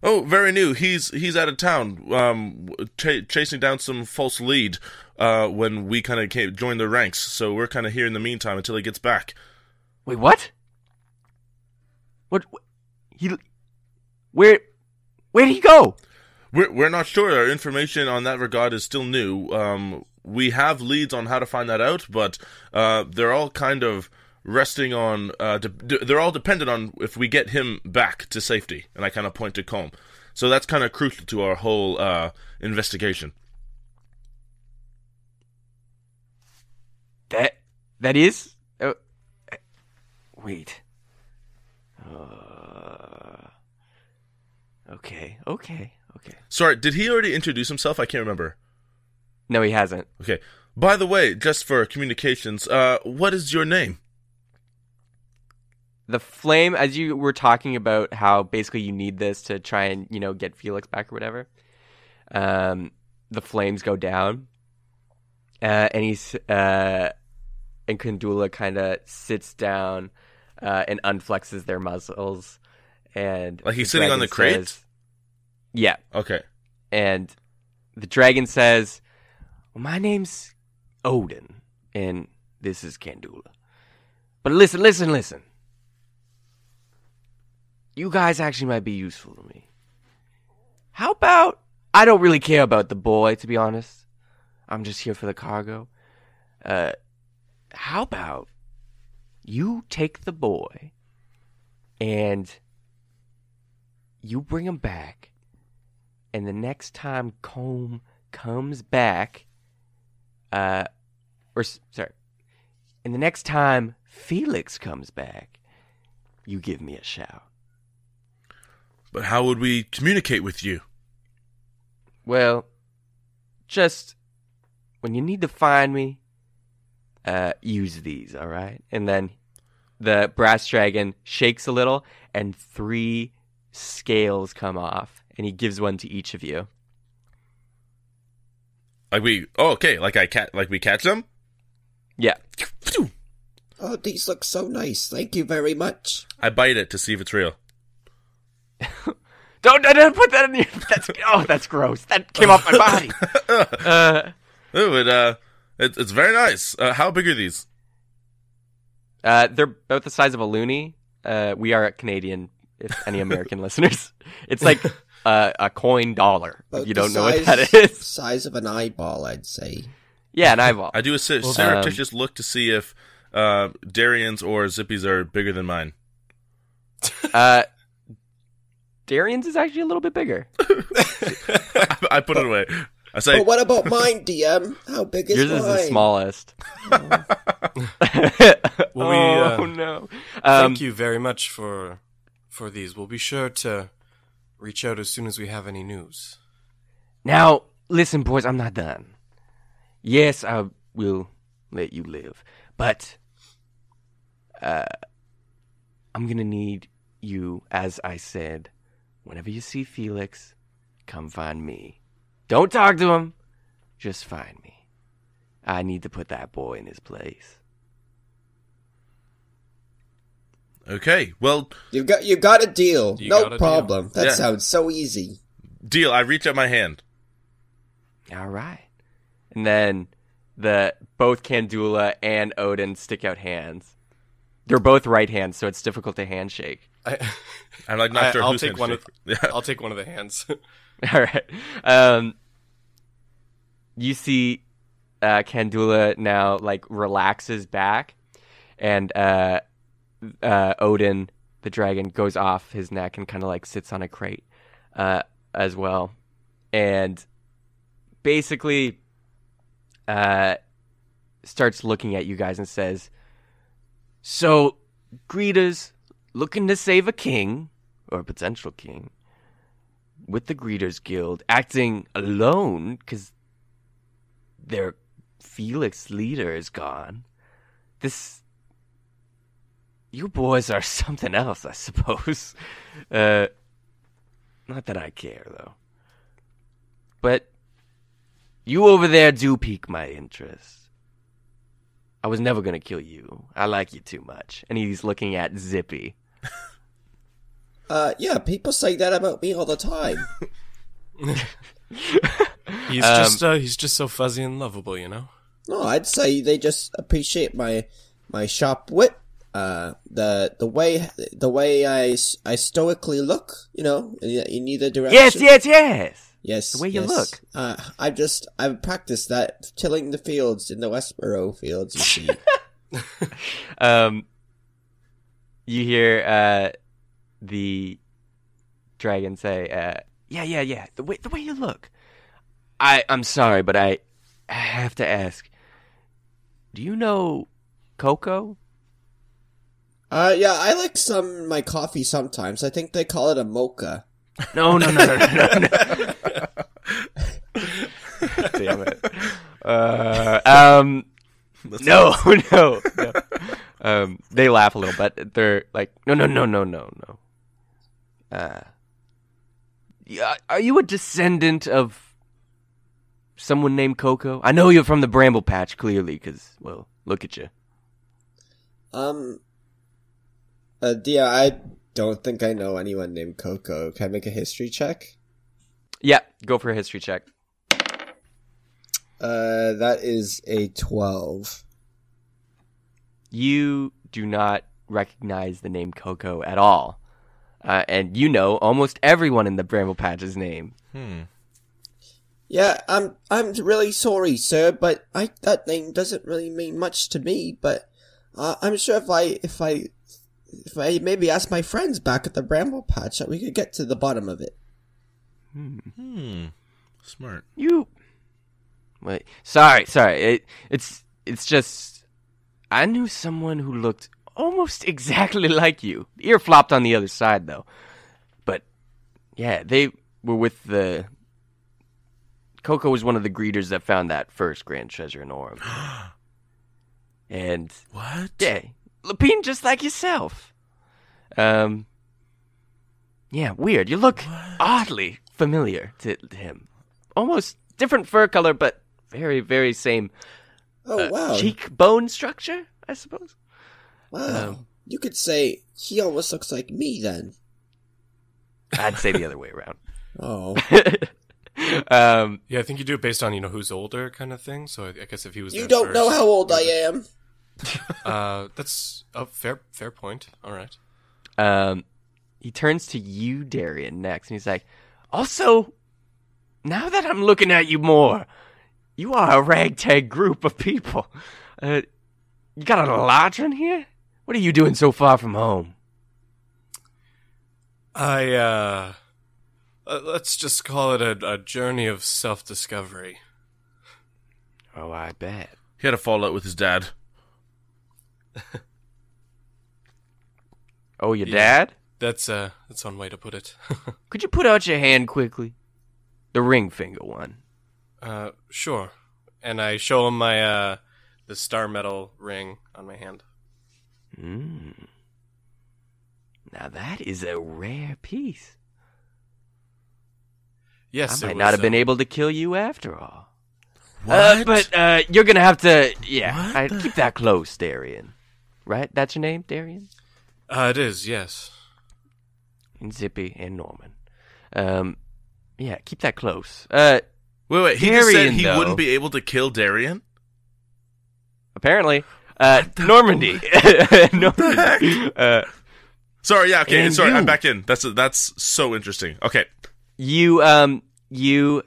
Oh, very new. He's he's out of town, um, ch- chasing down some false lead. Uh, when we kind of joined the ranks, so we're kind of here in the meantime until he gets back. Wait, what? What? wh- He? Where? Where did he go? We're we're not sure. Our information on that regard is still new. Um, we have leads on how to find that out, but uh, they're all kind of resting on. Uh, de- de- they're all dependent on if we get him back to safety. And I kind of point to Colm. So that's kind of crucial to our whole uh, investigation. That that is. Uh, wait. Uh, okay. Okay. Okay. Sorry, did he already introduce himself? I can't remember. No, he hasn't. Okay. By the way, just for communications, uh, what is your name? The flame as you were talking about how basically you need this to try and you know get felix back or whatever um the flames go down uh and he's uh and Kandula kind of sits down uh and unflexes their muscles and Like he's sitting on the crate? says- yeah Okay. and the dragon says well, my name's odin and this is Kandula but listen listen listen you guys actually might be useful to me. How about I don't really care about the boy, to be honest. I'm just here for the cargo. Uh, how about you take the boy and you bring him back, and the next time Colm comes back, uh, or sorry, and the next time Felix comes back, you give me a shout. But how would we communicate with you? Well, just when you need to find me, uh, use these, all right? And then the brass dragon shakes a little, and three scales come off, and he gives one to each of you. Like we? Oh, okay. Like I cat. Like we catch them. Yeah. oh, these look so nice. Thank you very much. I bite it to see if it's real. Don't, don't, don't put that in your. That's oh, that's gross. That came off my body. Uh, Oh, it uh, it, it's very nice. Uh, how big are these? uh, they're about the size of a loonie. Uh, we are Canadian. If any American listeners, it's like a, a coin dollar. About you don't know what that is. Size of an eyeball, I'd say. Yeah, an eyeball. I do a sur- um, surreptitious look to see if uh, Darian's or Zippy's are bigger than mine. Uh, Darian's is actually a little bit bigger. I put it away. I say, But what about mine, DM? How big is Yours mine? is the smallest. Well, we, oh uh, no! Um, Thank you very much for for these. We'll be sure to reach out as soon as we have any news. Now, listen, boys, I'm not done. Yes, I will let you live, but uh, I'm gonna need you, as I said, whenever you see Felix, come find me. Don't talk to him, just find me. I need to put that boy in his place. okay, well, you've got you got a deal. You no got a problem. That Yeah. sounds so easy. deal. I reach out my hand. All right, and then the both Kandula and Odin stick out hands. They're both right hands, so it's difficult to handshake. I, I'm like not I, sure I'll who's take one of Yeah. I'll take one of the hands. All right. Um, you see, uh, Kandula now like relaxes back, and uh, uh, Odin, the dragon, goes off his neck and kind of like sits on a crate, uh, as well, and basically, uh, starts looking at you guys and says, "So, greeters looking to save a king or a potential king." with the Greeters Guild acting alone because their Felix leader is gone. This. You boys are something else, I suppose. Uh, not that I care, though. But you over there do pique my interest. I was never gonna kill you. I like you too much. And he's looking at Zippy. Uh, yeah, people say that about me all the time. He's Um, just uh, he's just so fuzzy and lovable, you know. no, I'd say they just appreciate my my sharp wit. Uh, the the way the way I, s- I stoically look, you know, in, in either direction. Yes, yes, yes! yes. the way you yes. look. Uh, I just I've practiced that tilling the fields in the Westboro fields. You see, um, you hear uh, the dragon say, uh, "Yeah, yeah, yeah. The way the way you look. I I'm sorry, but I, I have to ask. Do you know Coco? uh, yeah, I like some my coffee sometimes. I think they call it a mocha. No, no, no, no, no, no. no. Damn it. Uh, um, no, no, no. Um, they laugh a little, but they're like, no, no, no, no, no, no. Uh, are you a descendant of someone named Coco? I know you're from the Bramble Patch, clearly, because, well, look at you. Um, uh, yeah, I don't think I know anyone named Coco. Can I make a history check? Yeah, go for a history check. Uh, that is a twelve. You do not recognize the name Coco at all. Uh, and you know almost everyone in the Bramble Patch's name. Hmm. Yeah, I'm I'm really sorry, sir, but I that name doesn't really mean much to me. But uh, I'm sure if I if I if I maybe ask my friends back at the Bramble Patch, that we could get to the bottom of it. Hmm. Smart. You. Wait. Sorry, sorry. It, it's it's just I knew someone who looked almost exactly like you. The ear flopped on the other side though. But yeah, they were with the Coco was one of the greeters that found that first grand treasure in Orem. and What? yeah, Lapine just like yourself. Um Yeah, weird. You look oddly familiar to him. Almost different fur color, but very, very same Oh wow, cheekbone structure, I suppose. wow! um, you could say he almost looks like me then. I'd say the other way around. Oh, um, Yeah, I think you do it based on you know who's older, kind of thing. So I, I guess if he was you there don't know how old I am. Uh, that's a fair fair point. All right. um, he turns to you, Darian, next, and he's like, Also, now that I'm looking at you more, you are a ragtag group of people. Uh, you got a lodging here? What are you doing so far from home? I, uh, uh, let's just call it a, a journey of self discovery. Oh, I bet. He had a fallout with his dad. Oh, your Yeah. dad? That's, uh, that's one way to put it. Could you put out your hand quickly? The ring finger one. Uh, sure. And I show him my, uh, the star metal ring on my hand. Mm. Now that is a rare piece. Yes, I it might was, not have been um, able to kill you after all. Uh, but uh, you're gonna have to, yeah, I, the- keep that close, Darian. Right? That's your name, Darian? Uh, it is, yes. And Zippy and Norman. Um, yeah, keep that close. Uh, wait, wait. He just said he though. wouldn't be able to kill Darian. apparently, uh, Normandy. Normandy. Uh, Sorry, yeah, okay, sorry, you. I'm back in. That's that's so interesting. Okay, you, um, you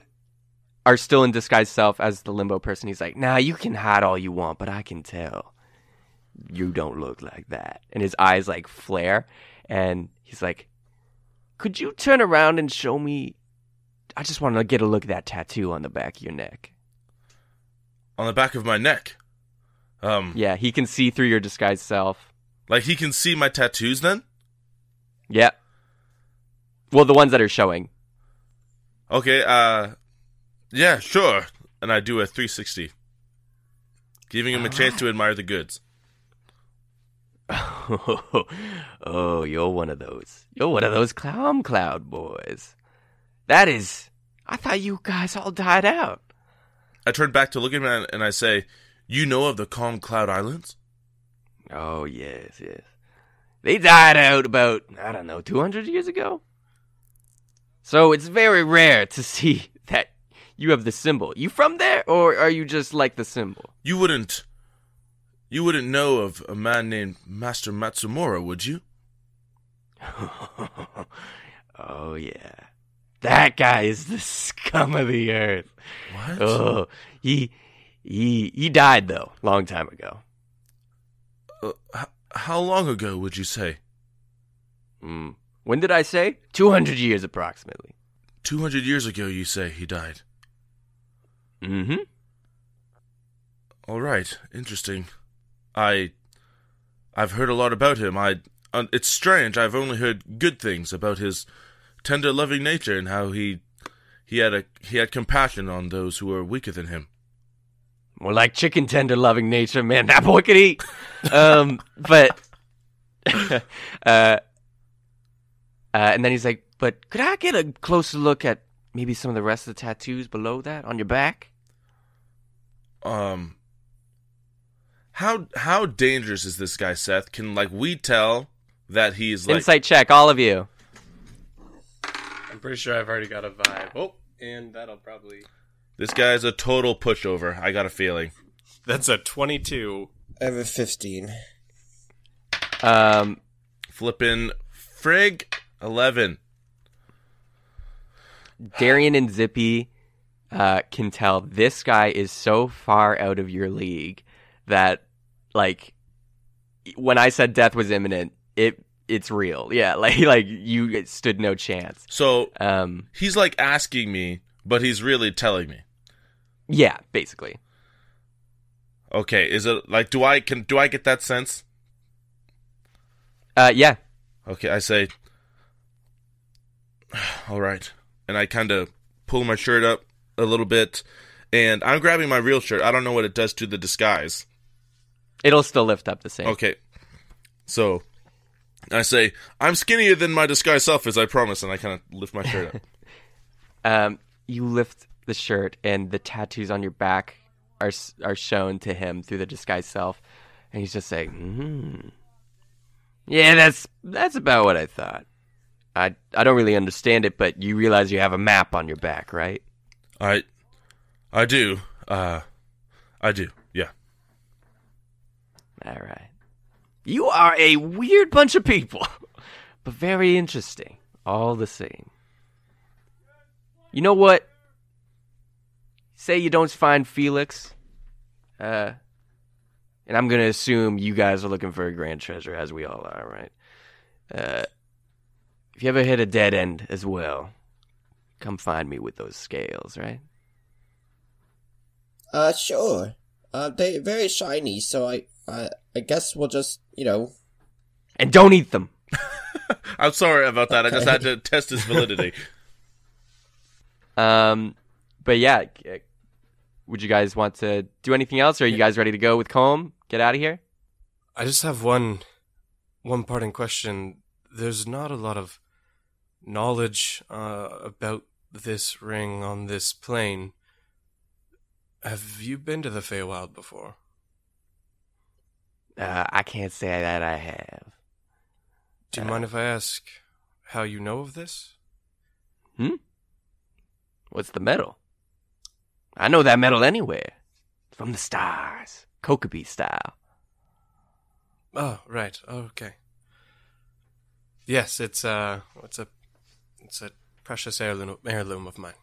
are still in disguise self as the limbo person. He's like, nah, you can hide all you want, but I can tell you don't look like that. And his eyes like flare, and he's like, could you turn around and show me? I just want to get a look at that tattoo on the back of your neck. on the back of my neck. Um, Yeah, he can see through your disguised self. like he can see my tattoos. Then Yeah. Well, the ones that are showing. okay, uh, yeah, sure. And I do a 360, giving him a chance to admire the goods. oh, you're one of those. You're one of those clown cloud boys. That is. I thought you guys all died out. I turn back to look at him and I say, "You know of the Calm Cloud Islands?" Oh, yes, yes. They died out about, I don't know, 200 years ago? So it's very rare to see that you have the symbol. You from there, or are you just like the symbol? You wouldn't, you wouldn't know of a man named Master Matsumura, would you? oh, yeah. That guy is the scum of the earth. What? Oh, he he he died though, long time ago. Uh, h- how long ago would you say? Mm. When did I say? Two hundred years approximately. Two hundred years ago, you say he died. Mm-hmm. All right, interesting. I, I've heard a lot about him. I, uh, it's strange. I've only heard good things about his tender, loving nature and how he, he had a he had compassion on those who were weaker than him. More like chicken tender loving nature, man. That boy could eat. um, but uh, uh, and then he's like, "But could I get a closer look at maybe some of the rest of the tattoos below that on your back?" Um, how how dangerous is this guy, Seth? Can like we tell that he's like Insight check, all of you. I'm pretty sure I've already got a vibe. Oh, and that'll probably. this guy's a total pushover? I got a feeling. That's a 22. I have a 15. Um, Flippin' frig eleven. Darian and Zippy uh, can tell this guy is so far out of your league that, like, when I said death was imminent, it it's real. Yeah, like like you stood no chance. So Um, he's like asking me, but he's really telling me. yeah, basically. Okay, is it like do I can do I get that sense? Uh, yeah. Okay, I say, all right, and I kind of pull my shirt up a little bit, and I'm grabbing my real shirt. I don't know what it does to the disguise. It'll still lift up the same. Okay, so I say I'm skinnier than my disguise self is. I promise, and I kind of lift my shirt up. Um, you lift the shirt, and the tattoos on your back are are shown to him through the disguised self, and he's just like, hmm. "Yeah, that's that's about what I thought. I I don't really understand it, but you realize you have a map on your back, right? I, I do. Uh, I do. Yeah. All right. You are a weird bunch of people, but very interesting, all the same. you know what? Say you don't find Felix, uh, and I'm gonna assume you guys are looking for a grand treasure, as we all are, right? Uh, if you ever hit a dead end as well, come find me with those scales, right? Uh, sure. Uh, they're very shiny, so I, I, I guess we'll just, you know. And don't eat them. I'm sorry about that. I just had to test his validity. Um, but yeah, would you guys want to do anything else? Or are you guys ready to go with Colm? Get out of here. I just have one one parting question. There's not a lot of knowledge uh, about this ring on this plane. Have you been to the Feywild before? Uh, I can't say that I have. Do you mind if I ask how you know of this? Hmm? What's the metal? I know that metal anywhere. From the stars. Kokobee style. Oh, right. Okay. Yes, it's uh it's a it's a precious heirloom heirloom of mine.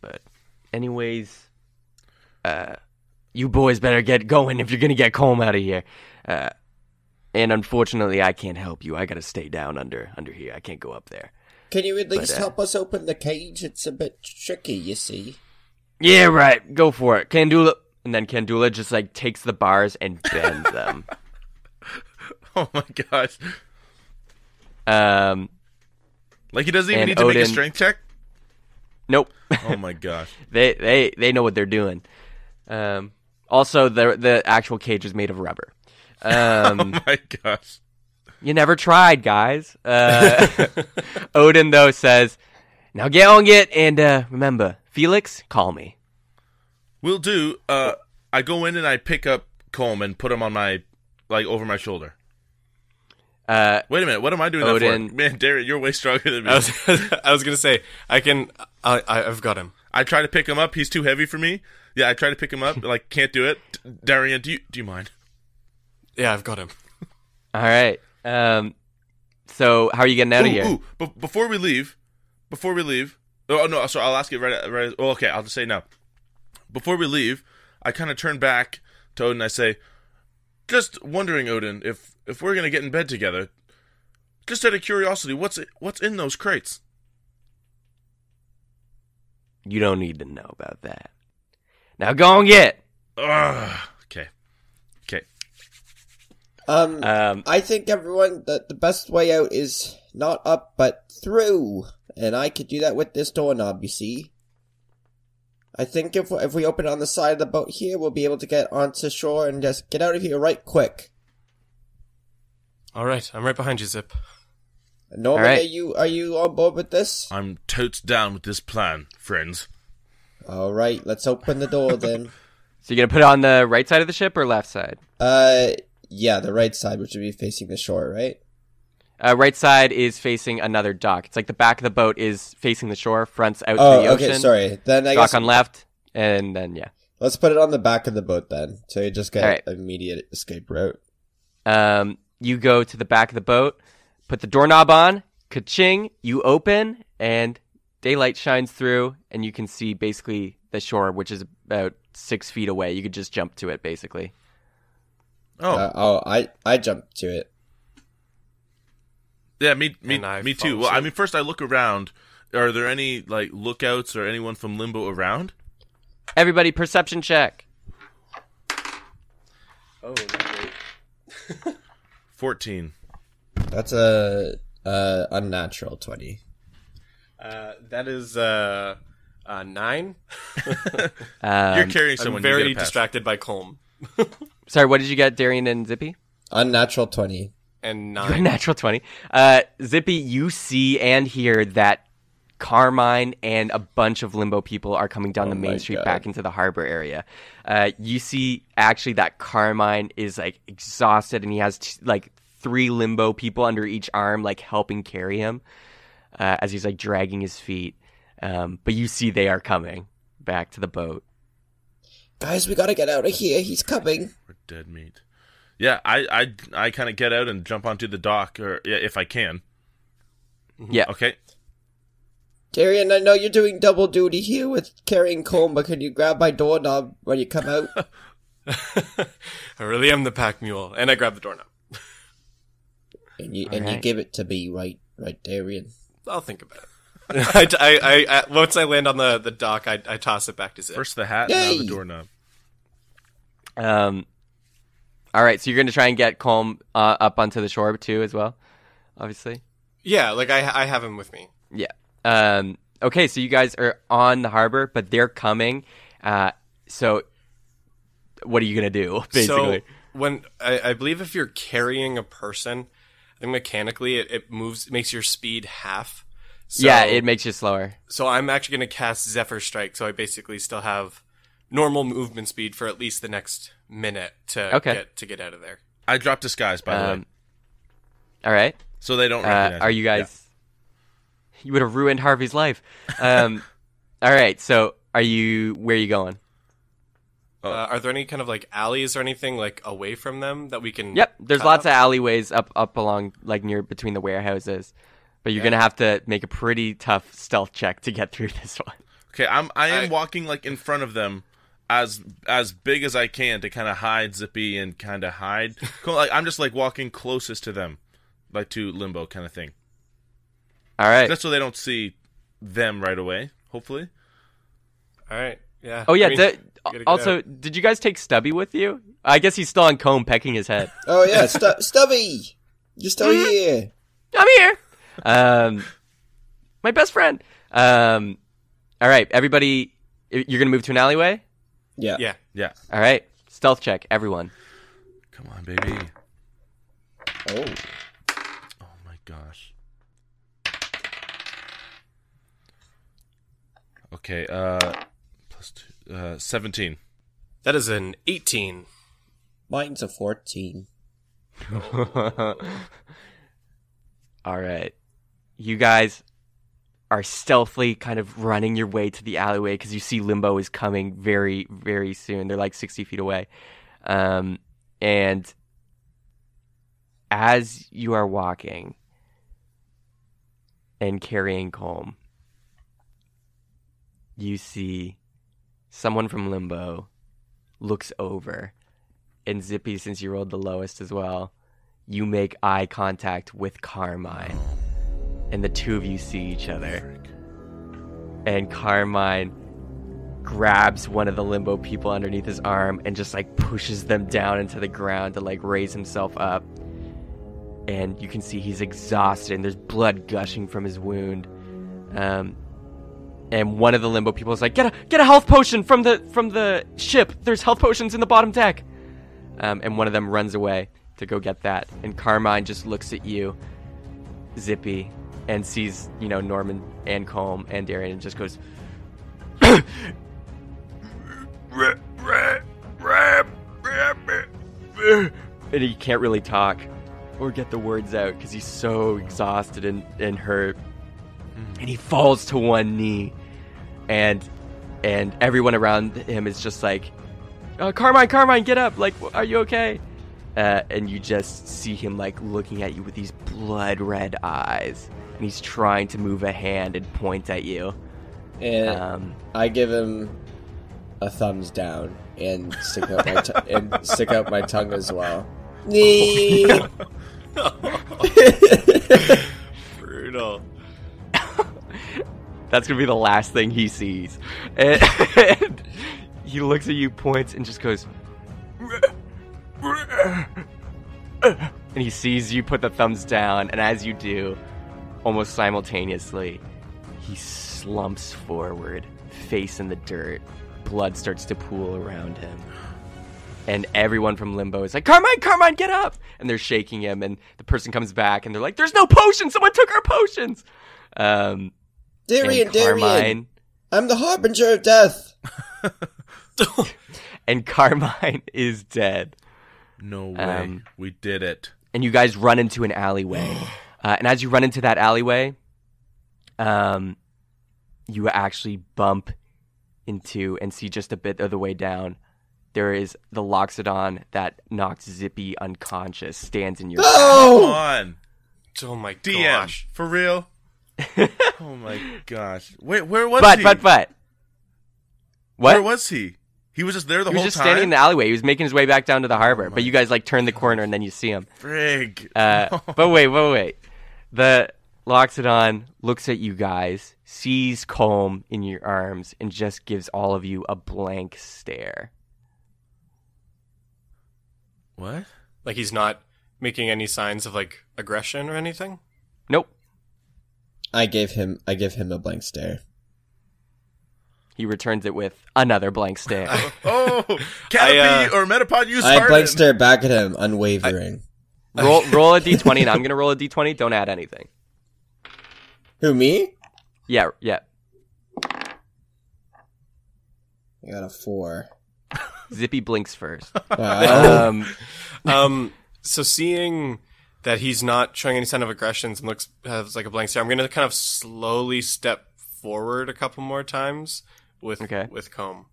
But anyways, uh you boys better get going if you're gonna get Colm out of here. Uh and unfortunately I can't help you. I gotta stay down under under here. I can't go up there. Can you at least uh, help us open the cage? It's a bit tricky, you see. Yeah, right. Go for it. Kandula and then Kandula just like takes the bars and bends them. oh my gosh. Um Like he doesn't even need to make a strength check? nope. Oh my gosh. they they they know what they're doing. Um, also, the the actual cage is made of rubber. Um, Oh my gosh. you never tried, guys. Uh, Odin though says, "Now get on it, and uh, remember, Felix, call me." Will do. Uh, I go in and I pick up Colm and put him on my, like, over my shoulder. Uh, Wait a minute. What am I doing that Odin- for? Man, Darian, you're way stronger than me. I was I was gonna say I can I, I I've got him. I try to pick him up. He's too heavy for me. Yeah, I try to pick him up. Like, can't do it. Darian, do you do you mind? Yeah, I've got him. all right. Um, so how are you getting out ooh, of here? ooh, but before we leave, before we leave, oh no, so I'll ask it right. right oh, okay, I'll just say now. Before we leave, I kind of turn back to Odin. I say, just wondering, Odin, if if we're gonna get in bed together, just out of curiosity, what's what's in those crates? You don't need to know about that. Now go and get. Ugh. Okay, okay. Um, Um, I think everyone that the best way out is not up but through, and I could do that with this doorknob. You see. I think if if we open it on the side of the boat here, we'll be able to get onto shore and just get out of here right quick. All right, I'm right behind you, Zip. Norman, All right. are you are you on board with this? I'm totes down with this plan, friends. All right, let's open the door then. so you're gonna put it on the right side of the ship or left side? Uh, yeah, the right side, which would be facing the shore, right? Uh, right side is facing another dock. It's like the back of the boat is facing the shore, fronts out Oh, to the ocean. okay, sorry. Then I dock guess on left, and then yeah. let's put it on the back of the boat then, so you just get All right. immediate escape route. Um, you go to the back of the boat, put the doorknob on, ka-ching, you open, and daylight shines through, and you can see basically the shore, which is about six feet away. You could just jump to it, basically. Oh, Uh, oh, I I jumped to it. yeah, me, me, me too. Well, I mean, first I look around. Are there any like lookouts or anyone from Limbo around? Everybody, perception check. Oh, Fourteen. That's a uh unnatural twenty. uh, that is uh, uh nine. Um, You're carrying I'm someone. very you get a pass. distracted by Colm sorry, what did you get, Darian and Zippy? Unnatural twenty. and You got nine. natural 20. Uh, Zippy, you see and hear that Carmine and a bunch of limbo people are coming down Oh the main street God. back into the harbor area. Uh, you see actually that Carmine is like exhausted and he has t- like three limbo people under each arm, like helping carry him uh, as he's like dragging his feet. Um, but you see they are coming back to the boat. Guys, we gotta get out of here. He's coming. We're dead meat. Yeah, I I I kind of get out and jump onto the dock, or yeah, if I can. Yeah. Okay. Darian, I know you're doing double duty here with carrying Colm, but can you grab my doorknob when you come out? I really am the pack mule, and I grab the doorknob. And you and you give it to me, right, right, Darian. I'll think about it. I, I, I, I, once I land on the, the dock, I, I toss it back to Zip. First the hat, now the doorknob. Um, all right, so you're gonna try and get Colm uh, up onto the shore too, as well, obviously. Yeah, like I, I have him with me. Yeah. Um, okay, so you guys are on the harbor, but they're coming. Uh, so what are you gonna do, basically? So when I, I believe if you're carrying a person, I think mechanically it, it moves makes your speed half. So, yeah, it makes you slower. so I'm actually going to cast Zephyr Strike, so I basically still have normal movement speed for at least the next minute to Okay. get to get out of there. I dropped disguise by the way, Um, all right. so they don't Uh, are you guys? You would have ruined Harvey's life. Um, all right. So, are you? Where are you going? Oh. Uh, are there any kind of like alleys or anything like away from them that we can? Yep. There's lots up? of alleyways up up along like near between the warehouses, but you're gonna have to make a pretty tough stealth check to get through this one. Okay, I'm I am I- walking like in front of them as as big as I can to kind of hide Zippy and kind of hide. Cool, like I'm just like walking closest to them, like to Limbo kind of thing. All right. Just so they don't see them right away. Hopefully, All right. Yeah. Oh yeah. I mean, di- you gotta get also, out. did you guys take Stubby with you? I guess he's still on Colm, pecking his head. Oh yeah, Stu- Stubby, you're still Mm-hmm. here. I'm here. Um, my best friend. Um, all right, everybody, you're gonna move to an alleyway. Yeah. yeah. yeah. All right, stealth check, everyone. Come on, baby. Oh. Oh my gosh. Okay, uh, plus two, uh, seventeen. That is an 18. Mine's a fourteen. All right, you guys are stealthily kind of running your way to the alleyway because you see Limbo is coming very, very soon. They're like sixty feet away, um, and as you are walking and carrying Colm, you see someone from Limbo looks over, and Zippy, since you rolled the lowest as well, you make eye contact with Carmine, and the two of you see each other. And Carmine grabs one of the Limbo people underneath his arm and just like pushes them down into the ground to like raise himself up. And you can see he's exhausted, and there's blood gushing from his wound. Um, and one of the limbo people is like, "Get a get a health potion from the from the ship. There's health potions in the bottom deck." Um, and one of them runs away to go get that. And Carmine just looks at you, Zippy, and sees you know Norman and Colm and Darian, and just goes, and he can't really talk or get the words out because he's so exhausted and, and hurt. And he falls to one knee, and and everyone around him is just like, uh, "Carmine, Carmine, get up! Like, are you okay?" Uh, and you just see him like looking at you with these blood red eyes, and he's trying to move a hand and point at you. And Um, I give him a thumbs down and stick out my t- and stick out my tongue as well. Brutal. That's gonna be the last thing he sees. And, and he looks at you, points, and just goes. And he sees you put the thumbs down, and as you do, almost simultaneously, he slumps forward, face in the dirt. Blood starts to pool around him. And everyone from Limbo is like, Carmine, Carmine, get up! And they're shaking him, and the person comes back, and they're like, There's no potion! Someone took our potions! Um, Darian, and Darian, I'm the harbinger of death. and Carmine is dead. No way. Um, we did it. and you guys run into an alleyway. Uh, and as you run into that alleyway, um, you actually bump into and see just a bit of the way down. There is the Loxodon that knocked Zippy unconscious stands in your Come Oh, on, Oh my DM gosh. for real. Oh my gosh! Wait, where was but he? but but what? Where was he? He was just there the whole time. he was just time. standing in the alleyway. He was making his way back down to the harbor. Oh but you guys like turn the corner and then you see him. Frig. Uh, but wait, wait, wait. The Loxodon looks at you guys, sees Colm in your arms, and just gives all of you a blank stare. what? Like he's not making any signs of like aggression or anything. Nope. I gave him I give him a blank stare. He returns it with another blank stare. Oh, Canopy I, uh, or Metapod use I Harden. blank stare back at him, unwavering. roll roll a d20, and I'm gonna roll a d20. Don't add anything. Who me? Yeah, yeah. I got a four. Zippy blinks first. Wow. Um, Um, so seeing that he's not showing any sign of aggressions and looks has like a blank stare, I'm gonna kind of slowly step forward a couple more times with Okay. with Colm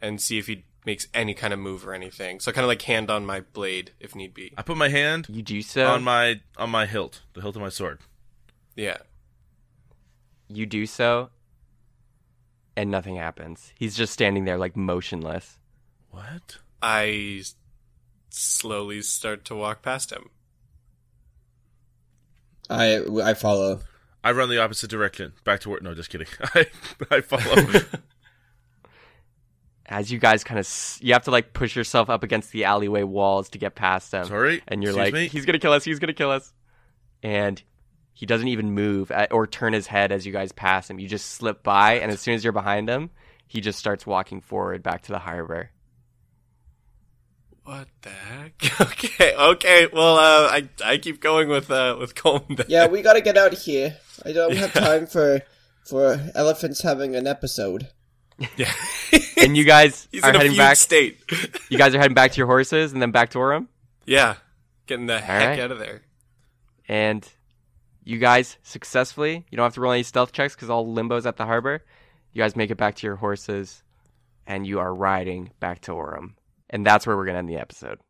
and see if he makes any kind of move or anything. So kind of like hand on my blade if need be. I put my hand you do so. on my on my hilt, the hilt of my sword. Yeah. you do so, and nothing happens. He's just standing there like motionless. What? I s- slowly start to walk past him. I I follow. I run the opposite direction, back to work. No, just kidding. I I follow. As you guys kind of, you have to like push yourself up against the alleyway walls to get past him. Sorry, and you're excuse like, me? he's gonna kill us. He's gonna kill us. And he doesn't even move at, or turn his head as you guys pass him. You just slip by, and as soon as you're behind him, he just starts walking forward back to the harbor. What the heck? Okay, okay. Well, uh, I I keep going with uh with Colm. Then. Yeah, we gotta get out of here. I don't have time for for elephants having an episode. yeah. And you guys He's are in a heading back. state. You guys are heading back to your horses, and then back to Orem. yeah, getting the heck right. out of there. And you guys successfully. You don't have to roll any stealth checks because all limbo's at the harbor. You guys make it back to your horses, and you are riding back to Orem. And that's where we're gonna end the episode.